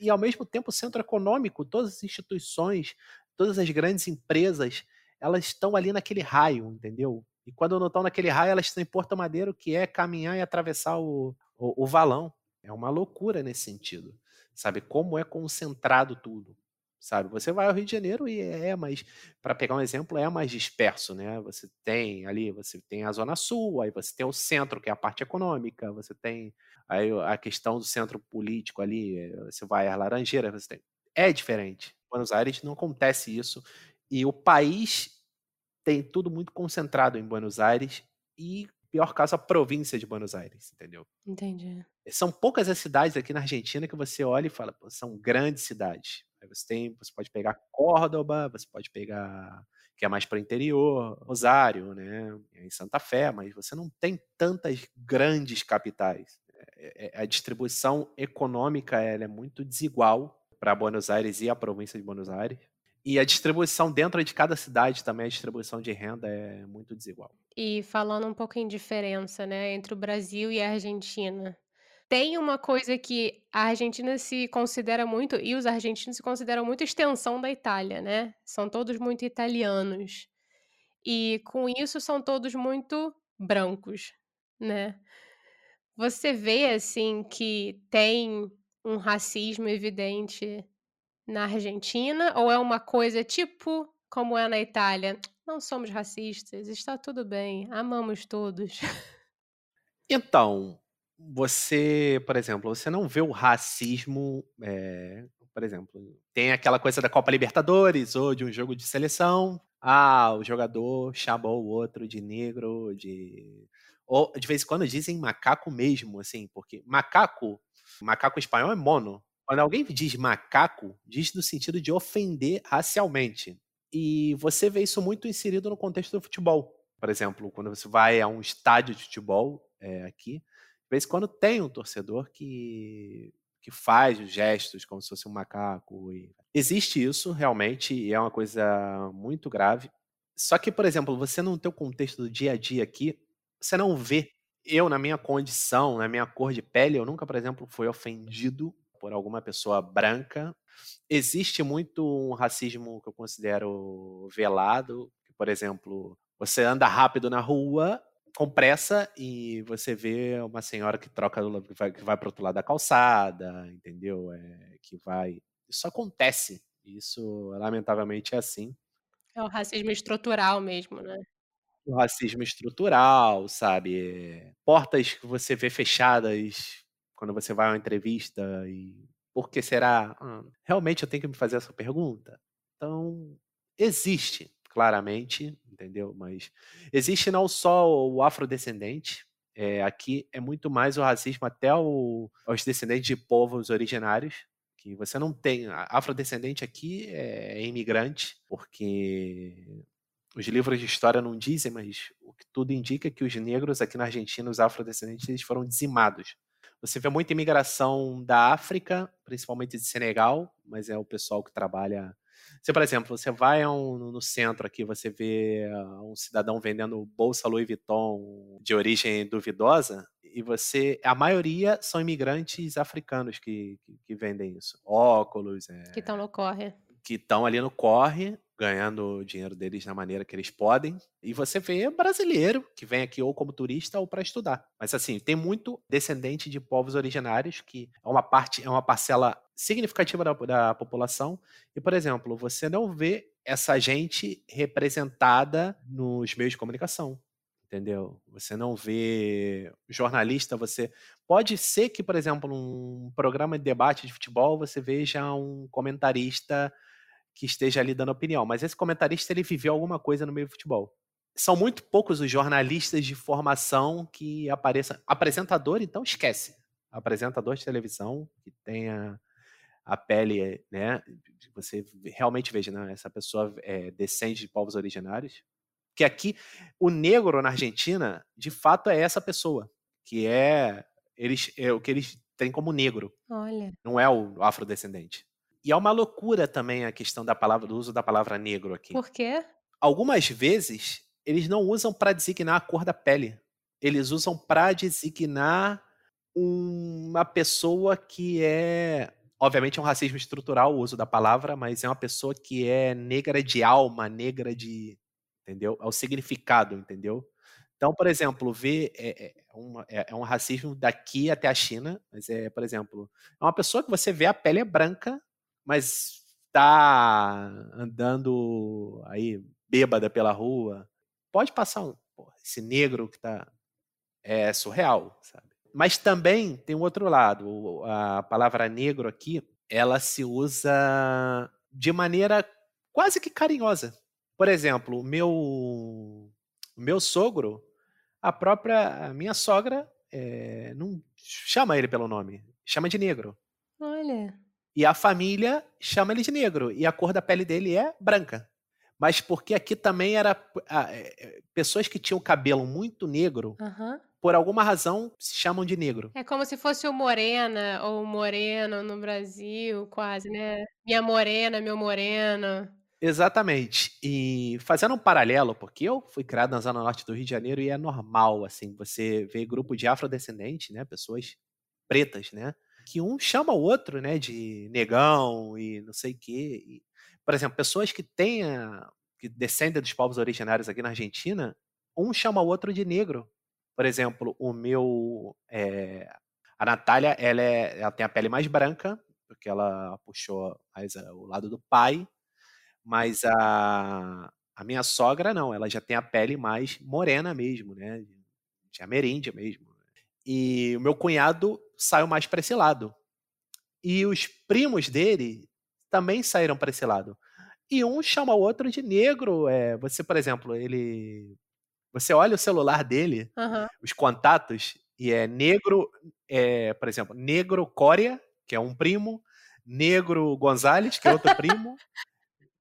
e ao mesmo tempo o centro econômico, todas as instituições, todas as grandes empresas, elas estão ali naquele raio, entendeu? E quando não estão naquele raio, elas estão em Porto Madeiro, que é caminhar e atravessar o, o, o valão. É uma loucura nesse sentido. Sabe? Como é concentrado tudo. Sabe? Você vai ao Rio de Janeiro e é mais, para pegar um exemplo, é mais disperso, né? Você tem ali, você tem a Zona Sul, aí você tem o centro, que é a parte econômica, você tem aí a questão do centro político ali, você vai às Laranjeiras, você tem. É diferente. Buenos Aires não acontece isso. E o país tem tudo muito concentrado em Buenos Aires e, pior caso, a província de Buenos Aires, entendeu? Entendi. São poucas as cidades aqui na Argentina que você olha e fala, são grandes cidades. Aí você tem, você pode pegar Córdoba, você pode pegar que é mais para o interior, Rosário, né, em Santa Fé, mas você não tem tantas grandes capitais. É, é, a distribuição econômica ela é muito desigual para Buenos Aires e a província de Buenos Aires. E a distribuição dentro de cada cidade também, a distribuição de renda é muito desigual. E falando um pouco em diferença, né, entre o Brasil e a Argentina. Tem uma coisa que a Argentina se considera muito, e os argentinos se consideram muito extensão da Itália, né? São todos muito italianos. E com isso são todos muito brancos, né? Você vê assim que tem um racismo evidente na Argentina ou é uma coisa tipo como é na Itália? Não somos racistas, está tudo bem, amamos todos. Então, você, por exemplo, você não vê o racismo, eh, por exemplo, tem aquela coisa da Copa Libertadores ou de um jogo de seleção. Ah, o jogador chamou o outro de negro, de ou de vez em quando dizem macaco mesmo, assim, porque macaco, macaco espanhol é mono. Quando alguém diz macaco, diz no sentido de ofender racialmente. E você vê isso muito inserido no contexto do futebol. Por exemplo, quando você vai a um estádio de futebol é, aqui, vez em quando tem um torcedor que, que faz os gestos como se fosse um macaco. E... Existe isso realmente e é uma coisa muito grave. Só que, por exemplo, você no teu contexto do dia a dia aqui, você não vê. Eu, na minha condição, na minha cor de pele, eu nunca, por exemplo, fui ofendido por alguma pessoa branca. Existe muito um racismo que eu considero velado, por exemplo, você anda rápido na rua com pressa e você vê uma senhora que troca que vai, que vai para outro lado da calçada, entendeu? É, que vai. Isso acontece. Isso, lamentavelmente, é assim. É o racismo estrutural mesmo, né? O racismo estrutural, sabe? Portas que você vê fechadas quando você vai a uma entrevista e por que será? Hum, realmente eu tenho que me fazer essa pergunta? Então, existe, claramente, entendeu? Mas existe não só o afrodescendente, é, aqui é muito mais o racismo até o, aos descendentes de povos originários, que você não tem. Afrodescendente aqui é, é imigrante, porque os livros de história não dizem, mas o que tudo indica é que os negros aqui na Argentina, os afrodescendentes, eles foram dizimados você vê muita imigração da África, principalmente de Senegal, mas é o pessoal que trabalha. Você, por exemplo, você vai um, no centro aqui, você vê uh, um cidadão vendendo bolsa Louis Vuitton de origem duvidosa, e você. A maioria são imigrantes africanos que, que, que vendem isso. Óculos. É, que estão no corre. Que estão ali no corre ganhando o dinheiro deles da maneira que eles podem. E você vê brasileiro que vem aqui ou como turista ou para estudar. Mas assim, tem muito descendente de povos originários, que é uma parte, é uma parcela significativa da, da população. E, por exemplo, você não vê essa gente representada nos meios de comunicação entendeu? Você não vê jornalista, você pode ser que, por exemplo, num programa de debate de futebol, você veja um comentarista que esteja ali dando opinião, mas esse comentarista ele viveu alguma coisa no meio do futebol. São muito poucos os jornalistas de formação que apareçam. Apresentador, então, esquece. Apresentador de televisão que tenha a pele, né? Você realmente veja, né? Essa pessoa é, descende de povos originários. Que aqui, o negro na Argentina, de fato, é essa pessoa. Que é, eles, é o que eles têm como negro. Olha. Não é o afrodescendente. E é uma loucura também a questão da palavra, do uso da palavra negro aqui. Por quê? Algumas vezes eles não usam para designar a cor da pele. Eles usam para designar uma pessoa que é, obviamente, é um racismo estrutural o uso da palavra, mas é uma pessoa que é negra de alma, negra de, entendeu? É o significado, entendeu? Então, por exemplo, ver é, é, uma, é, é, um racismo daqui até a China, mas é, por exemplo, é uma pessoa que você vê a pele é branca, mas tá andando aí bêbada pela rua, pode passar um, esse negro que tá é surreal, sabe? Mas também tem um outro lado, a palavra negro aqui, ela se usa de maneira quase que carinhosa. Por exemplo, o meu, o meu sogro, a própria a minha sogra, eh, não chama ele pelo nome, chama de negro. Olha. E a família chama ele de negro, e a cor da pele dele é branca. Mas porque aqui também era ah, eh eh, pessoas que tinham cabelo muito negro, Aham. por alguma razão se chamam de negro. É como se fosse o morena ou moreno no Brasil, quase, né. Minha morena, meu moreno. Exatamente. E fazendo um paralelo, porque eu fui criado na zona norte do Rio de Janeiro e é normal, assim, você ver grupo de afrodescendentes, né, pessoas pretas, né, que um chama o outro, né, de negão e não sei quê. E, por exemplo, pessoas que têm a que descendem dos povos originários aqui na Argentina, um chama o outro de negro. Por exemplo, o meu, eh, a Natália, ela é ela tem a pele mais branca, porque ela puxou mais o lado do pai, mas a a minha sogra não, ela já tem a pele mais morena mesmo, né, de ameríndia mesmo. E o meu cunhado saiu mais para esse lado. E os primos dele também saíram para esse lado. E um chama o outro de negro, eh, você, por exemplo, ele você olha o celular dele, Aham. os contatos, e é negro, eh, por exemplo, negro Coria, que é um primo, negro Gonzales, que é outro primo,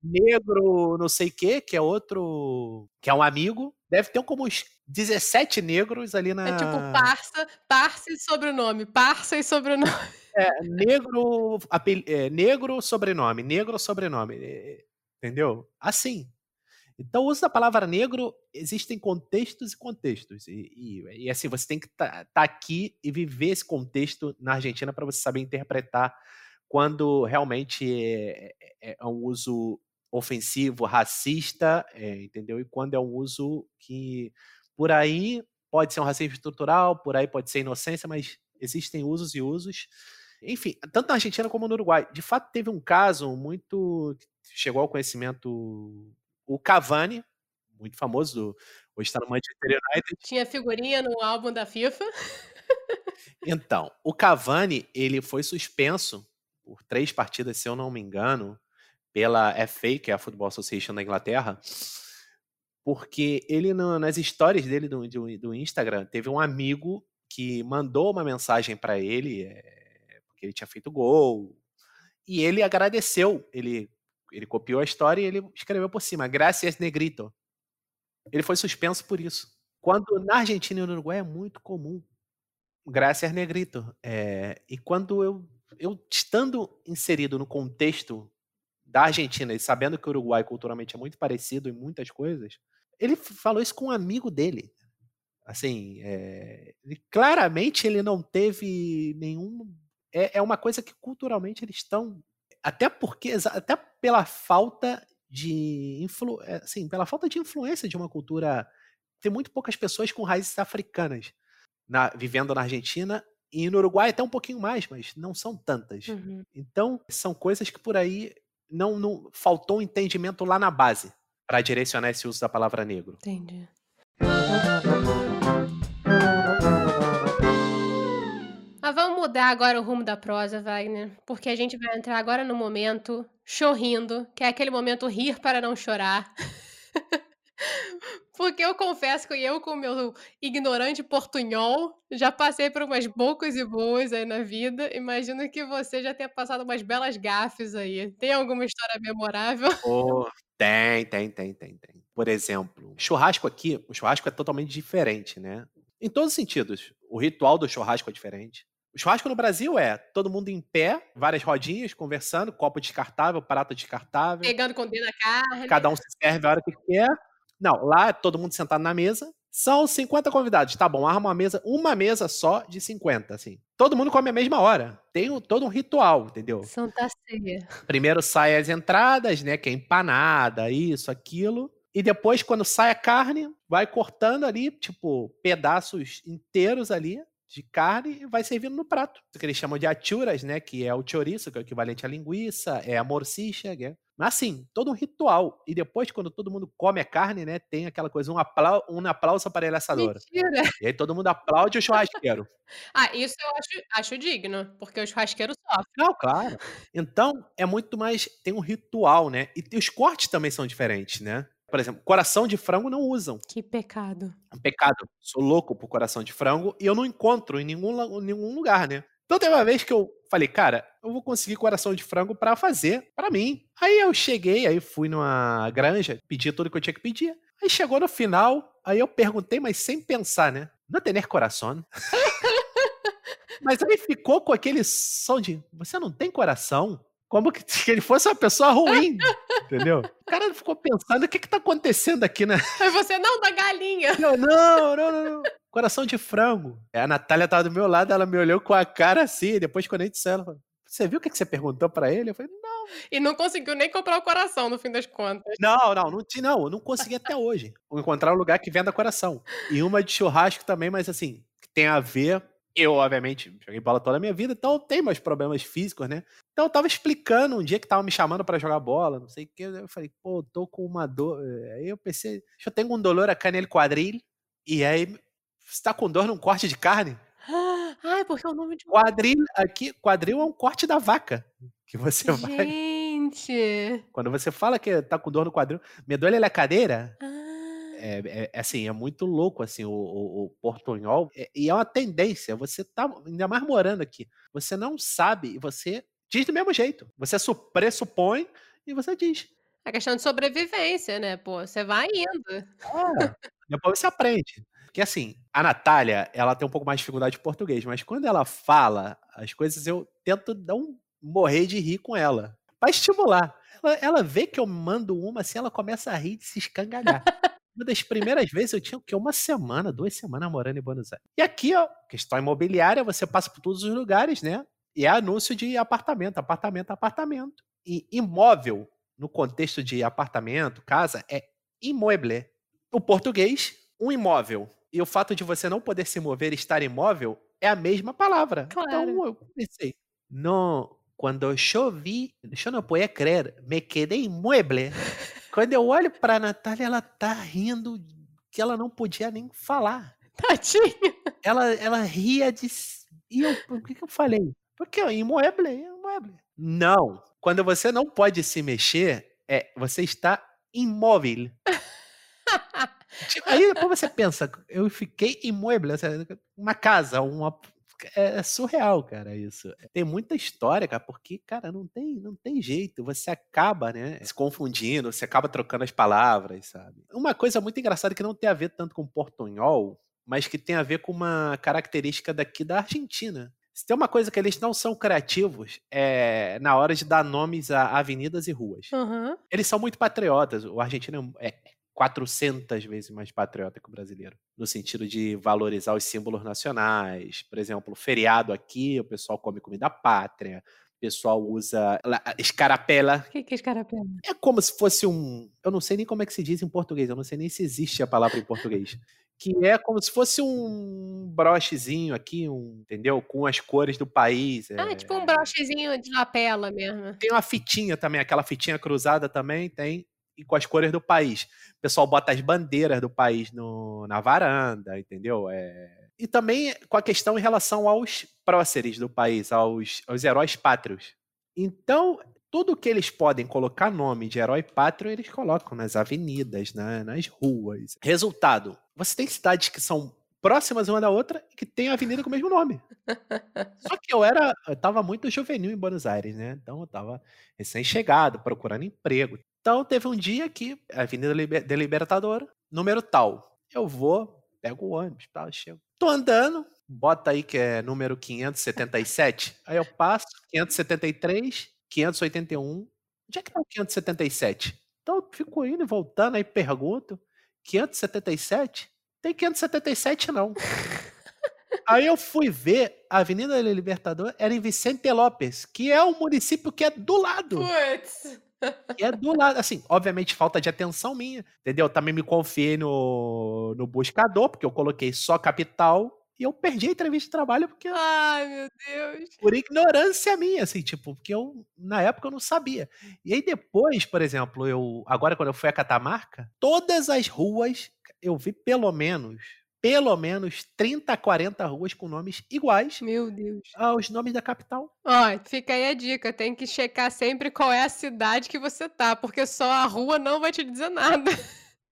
negro não sei quê, que é outro que é um amigo. Deve ter como uns 17 negros ali É tipo na parça, parça e sobrenome, parça e sobrenome. É, negro apel eh, negro sobrenome, negro sobrenome, eh, entendeu? Assim. Então o uso da palavra negro, existem contextos e contextos. E e e assim, você tem que estar estar aqui e viver esse contexto na Argentina para você saber interpretar quando realmente é é é um uso ofensivo, racista, eh, entendeu? E quando é um uso que, por aí, pode ser um racismo estrutural, por aí pode ser inocência, mas existem usos e usos. Enfim, tanto na Argentina como no Uruguai. De fato, teve um caso muito chegou ao conhecimento o Cavani, muito famoso, hoje está no Manchester United. Tinha figurinha no álbum da FIFA. Então, o Cavani, ele foi suspenso por 3 partidas, se eu não me engano, pela FA, que é a Football Association da Inglaterra, porque ele no nas stories dele do do do Instagram, teve um amigo que mandou uma mensagem para ele, eh, porque ele tinha feito gol, e ele agradeceu, ele ele copiou a história e ele escreveu por cima: "Gracias negrito". Ele foi suspenso por isso. Quando na Argentina e no Uruguai é muito comum, "Gracias negrito". Eh, e quando eu eu estando inserido no contexto da Argentina e sabendo que o Uruguai culturalmente é muito parecido em muitas coisas, ele falou isso com um amigo dele. Assim, ele claramente ele não teve nenhum é é uma coisa que culturalmente eles estão até porque até pela falta de influ eh, assim, pela falta de influência de uma cultura tem muito poucas pessoas com raízes africanas na vivendo na Argentina e no Uruguai até um pouquinho mais, mas não são tantas. Uhum. Então, são coisas que por aí não não faltou um entendimento lá na base, para direcionar esse uso da palavra negro. Entendi. Mas vamos mudar agora o rumo da prosa, Wagner, porque a gente vai entrar agora no momento chorrindo, que é aquele momento rir para não chorar. Porque eu confesso que eu com o meu ignorante portunhol, já passei por umas bocas e boas aí na vida, imagino que você já tenha passado umas belas gafes aí. Tem alguma história memorável? Oh, tem, tem, tem, tem, tem. Por exemplo, churrasco aqui, o churrasco é totalmente diferente, né, em todos os sentidos. O ritual do churrasco é diferente. O churrasco no Brasil é todo mundo em pé, várias rodinhas conversando, copo descartável, prato descartável. Pegando com o dedo na carne. Cada um se serve a hora que quer. Não, lá é todo mundo sentado na mesa, são 50 convidados, tá bom, arma uma mesa, uma mesa só de 50, assim. Todo mundo come a mesma hora. Tem o todo um ritual, entendeu? Santa ceia. Primeiro sai as entradas, né, que é empanada, isso, aquilo. E depois, quando sai a carne, vai cortando ali, tipo, pedaços inteiros ali de carne e vai servindo no prato. Que eles chamam de achuras, né, que é o chouriço, que é o equivalente à linguiça, é a morcicha, né. Mas assim, todo um ritual. E depois, quando todo mundo come a carne, né, tem aquela coisa, um aplau um aplauso para el asador. Mentira. E aí todo mundo aplaude o churrasqueiro. Ah, isso eu acho acho digno, porque o churrasqueiro sofre. Não, claro. Então, é muito mais tem um ritual, né, e os cortes também são diferentes, né. Por exemplo, coração de frango não usam. Que pecado. Um pecado. Sou louco por coração de frango e eu não encontro em nenhum, nenhum lugar, né? Então teve uma vez que eu falei, cara, eu vou conseguir coração de frango para fazer para mim. Aí eu cheguei, aí fui numa granja, pedi tudo que eu tinha que pedir. Aí chegou no final, aí eu perguntei, mas sem pensar, né? Não tener coração? mas aí ficou com aquele som de, você não tem coração? Como que, ele fosse uma pessoa ruim, entendeu? O cara ficou pensando, o que que tá acontecendo aqui, né? Aí você, não, da galinha. Eu, não, não, não, não. Coração de frango. A Natália tava do meu lado, ela me olhou com a cara assim, depois quando a gente saiu, ela falou, você viu o que, que você perguntou para ele? Eu falei, não. E não conseguiu nem comprar o coração, no fim das contas. Não, não, não, não eu não consegui até hoje. encontrar um lugar que venda coração. E uma de churrasco também, mas assim, que tem a ver eu, obviamente, joguei bola toda a minha vida, então eu tenho meus problemas físicos, né? Então eu tava explicando um dia que tava me chamando para jogar bola, não sei o que. Eu falei, pô, tô com uma dor. Eh, aí eu pensei, eu tenho um dolor aqui nele quadril. E aí, você tá com dor num corte de carne? Ah, é porque é o nome de. Quadril aqui, quadril é um corte da vaca. Que você Gente. vai. Gente! Quando você fala que tá com dor no quadril, me dói a cadeira. Ah. É, é, assim, é muito louco assim o, o, o portunhol é, e é uma tendência. Você tá ainda mais morando aqui, você não sabe e você diz do mesmo jeito. Você pressupõe e você diz. É questão de sobrevivência, né? Pô, você vai indo. É, depois você aprende. Porque assim, a Natália, ela tem um pouco mais de dificuldade de português, mas quando ela fala as coisas, eu tento não morrer de rir com ela. Pra estimular. Ela, ela vê que eu mando uma, assim, ela começa a rir de se escangalhar. Uma das primeiras vezes eu tinha o quê? Uma semana, duas semanas morando em Buenos Aires. E aqui, ó, questão imobiliária, você passa por todos os lugares, né? E é anúncio de apartamento, apartamento, apartamento. E imóvel, no contexto de apartamento, casa, é imóvel. O português, um imóvel. E o fato de você não poder se mover e estar imóvel é a mesma palavra. Claro. Então eu pensei, não, quando eu vi, eu não podia crer, me quedei imóvel. Quando eu olho pra Natália, ela tá rindo que ela não podia nem falar. Tadinha. Ela, ela ria de. E eu, o que, que eu falei? Porque ó, imóvel, imóvel. Não. Quando você não pode se mexer, é você está imóvel. Tipo, aí depois você pensa, eu fiquei imóvel, uma casa, uma, é, é surreal, cara, isso. Tem muita história, cara, porque, cara, não tem, não tem jeito. Você acaba, né, se confundindo, você acaba trocando as palavras, sabe? Uma coisa muito engraçada que não tem a ver tanto com portunhol, mas que tem a ver com uma característica daqui da Argentina. Se tem uma coisa que eles não são criativos, é na hora de dar nomes a avenidas e ruas. Uhum. Eles são muito patriotas. O argentino é 400 vezes mais patriota que o brasileiro, no sentido de valorizar os símbolos nacionais. Por exemplo, feriado aqui, o pessoal come comida pátria, o pessoal usa escarapela. O que, que é escarapela? É como se fosse um. Eu não sei nem como é que se diz em português, eu não sei nem se existe a palavra em português. Que é como se fosse um brochezinho aqui, um, entendeu? Com as cores do país. Ah, é... tipo um brochezinho de lapela mesmo. Tem uma fitinha também, aquela fitinha cruzada também tem e com as cores do país. O pessoal bota as bandeiras do país no, na varanda, entendeu? É... E também com a questão em relação aos próceres do país, aos, aos heróis pátrios. Então, tudo que eles podem colocar nome de herói pátrio, eles colocam nas avenidas, né, nas ruas. Resultado: você tem cidades que são próximas uma da outra e que tem a avenida com o mesmo nome. Só que eu era, eu tava muito juvenil em Buenos Aires, né? Então eu tava recém-chegado, procurando emprego. Então teve um dia que Avenida Liber da Libertadora, número tal. Eu vou, pego o ônibus, tal, chego. Tô andando, bota aí que é número 577. Aí eu passo 573, 581. Onde é que tá o 577? Então eu fico indo e voltando, aí pergunto: 577? Tem 577 não. Aí eu fui ver a Avenida Libertador era em Vicente Lopes, que é um município que é do lado. Putz. Que é do lado, assim, obviamente falta de atenção minha, entendeu? Também me confiei no, no buscador, porque eu coloquei só capital e eu perdi a entrevista de trabalho porque. Ai, meu Deus. Por ignorância minha, assim, tipo, porque eu, na época, eu não sabia. E aí depois, por exemplo, eu. Agora, quando eu fui a Catamarca, todas as ruas eu vi pelo menos pelo menos 30, 40 ruas com nomes iguais Meu Deus. aos nomes da capital. Ó, fica aí a dica, tem que checar sempre qual é a cidade que você tá, porque só a rua não vai te dizer nada.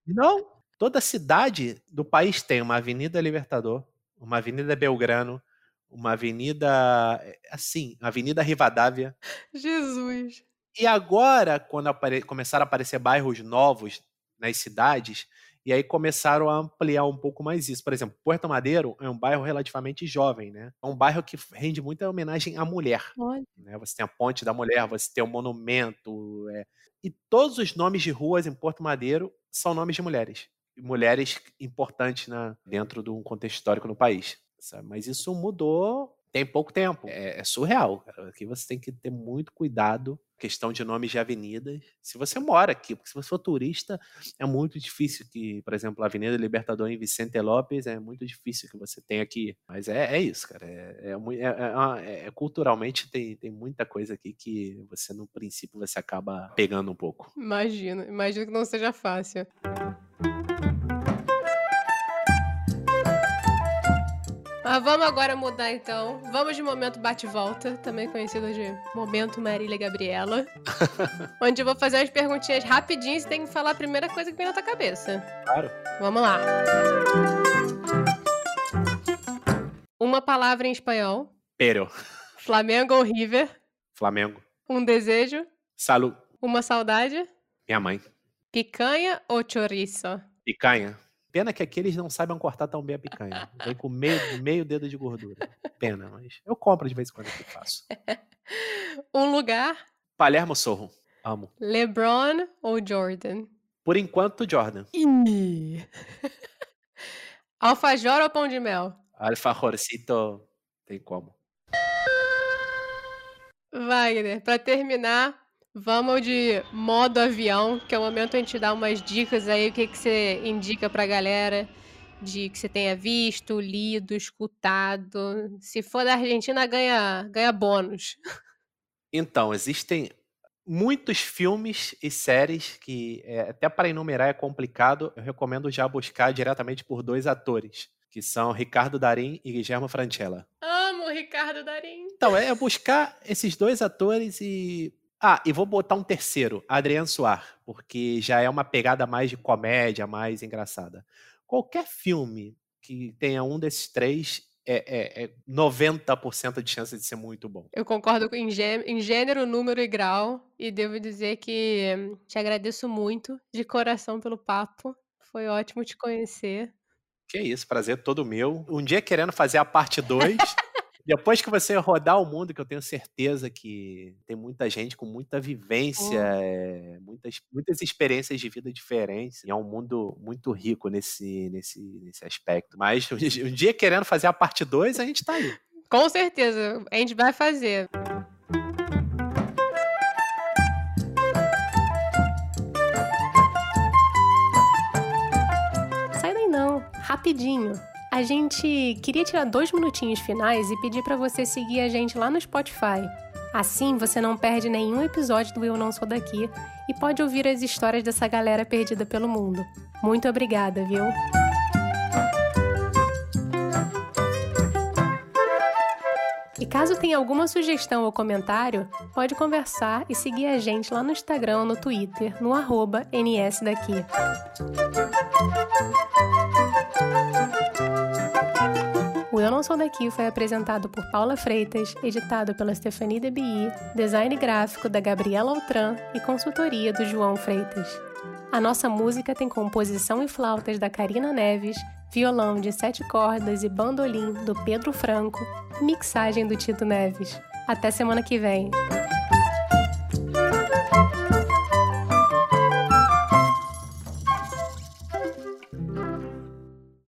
Não, toda cidade do país tem uma Avenida Libertador, uma Avenida Belgrano, uma avenida, eh, assim, Avenida Rivadavia. Jesus. E agora, quando apare começaram a aparecer bairros novos nas cidades, e aí começaram a ampliar um pouco mais isso. Por exemplo, Puerto Madeiro é um bairro relativamente jovem, né? É um bairro que rende muita homenagem à mulher. Olha. Né? Você tem a Ponte da Mulher, você tem o monumento. É... E todos os nomes de ruas em Porto Madeiro são nomes de mulheres. Mulheres importantes né, dentro de um contexto histórico no país. Sabe? Mas isso mudou tem pouco tempo. É, é surreal. Cara. Aqui você tem que ter muito cuidado questão de nomes de avenidas. Se você mora aqui, porque se você for turista, é muito difícil que, por exemplo, a Avenida Libertador em Vicente Lopes é muito difícil que você tenha aqui. Mas é, é isso, cara. É, é, é, é, culturalmente tem, tem muita coisa aqui que você, no princípio, você acaba pegando um pouco. Imagino, imagino que não seja fácil. Mas vamos agora mudar então. Vamos de momento bate-volta, também conhecido de momento Marília Gabriela. onde eu vou fazer umas perguntinhas rapidinhas e tem que falar a primeira coisa que vem na tua cabeça. Claro. Vamos lá. Uma palavra em espanhol. Pero. Flamengo ou River? Flamengo. Um desejo. Salu. Uma saudade. Minha mãe. Picanha ou chorizo? Picanha. Pena que aqui eles não sabem cortar tão bem a picanha. Vem com meio, meio dedo de gordura. Pena, mas eu compro de vez em quando que faço. um lugar? Palermo Sorro. Amo. LeBron ou Jordan? Por enquanto, Jordan. Alfajor ou pão de mel? Alfajorcito, tem como. Wagner, para terminar, Vamos de modo avião, que é o momento a gente dá umas dicas aí, o que, que você indica pra galera de que você tenha visto, lido, escutado. Se for da Argentina, ganha, ganha bônus. Então, existem muitos filmes e séries que é, até para enumerar é complicado. Eu recomendo já buscar diretamente por dois atores, que são Ricardo Darim e Guillermo Francella. Amo Ricardo Darim. Então, é buscar esses dois atores e ah, e vou botar um terceiro, Adriano Suar, porque já é uma pegada mais de comédia, mais engraçada. Qualquer filme que tenha um desses três é, é, é 90% de chance de ser muito bom. Eu concordo em, em gênero, número e grau, e devo dizer que te agradeço muito de coração pelo papo. Foi ótimo te conhecer. Que isso, prazer todo meu. Um dia querendo fazer a parte 2. Depois que você rodar o mundo, que eu tenho certeza que tem muita gente com muita vivência, é, muitas, muitas experiências de vida diferentes. E é um mundo muito rico nesse, nesse, nesse aspecto. Mas um dia querendo fazer a parte 2, a gente tá aí. Com certeza, a gente vai fazer. Sai daí não, rapidinho. A gente queria tirar dois minutinhos finais e pedir para você seguir a gente lá no Spotify. Assim você não perde nenhum episódio do Eu Não Sou Daqui e pode ouvir as histórias dessa galera perdida pelo mundo. Muito obrigada, viu? E caso tenha alguma sugestão ou comentário, pode conversar e seguir a gente lá no Instagram ou no Twitter, no arroba NSDaqui. O Eu Não Sou Daqui foi apresentado por Paula Freitas, editado pela Stephanie DeBi, design gráfico da Gabriela Altran e consultoria do João Freitas. A nossa música tem composição e flautas da Karina Neves, violão de sete cordas e bandolim do Pedro Franco mixagem do Tito Neves. Até semana que vem!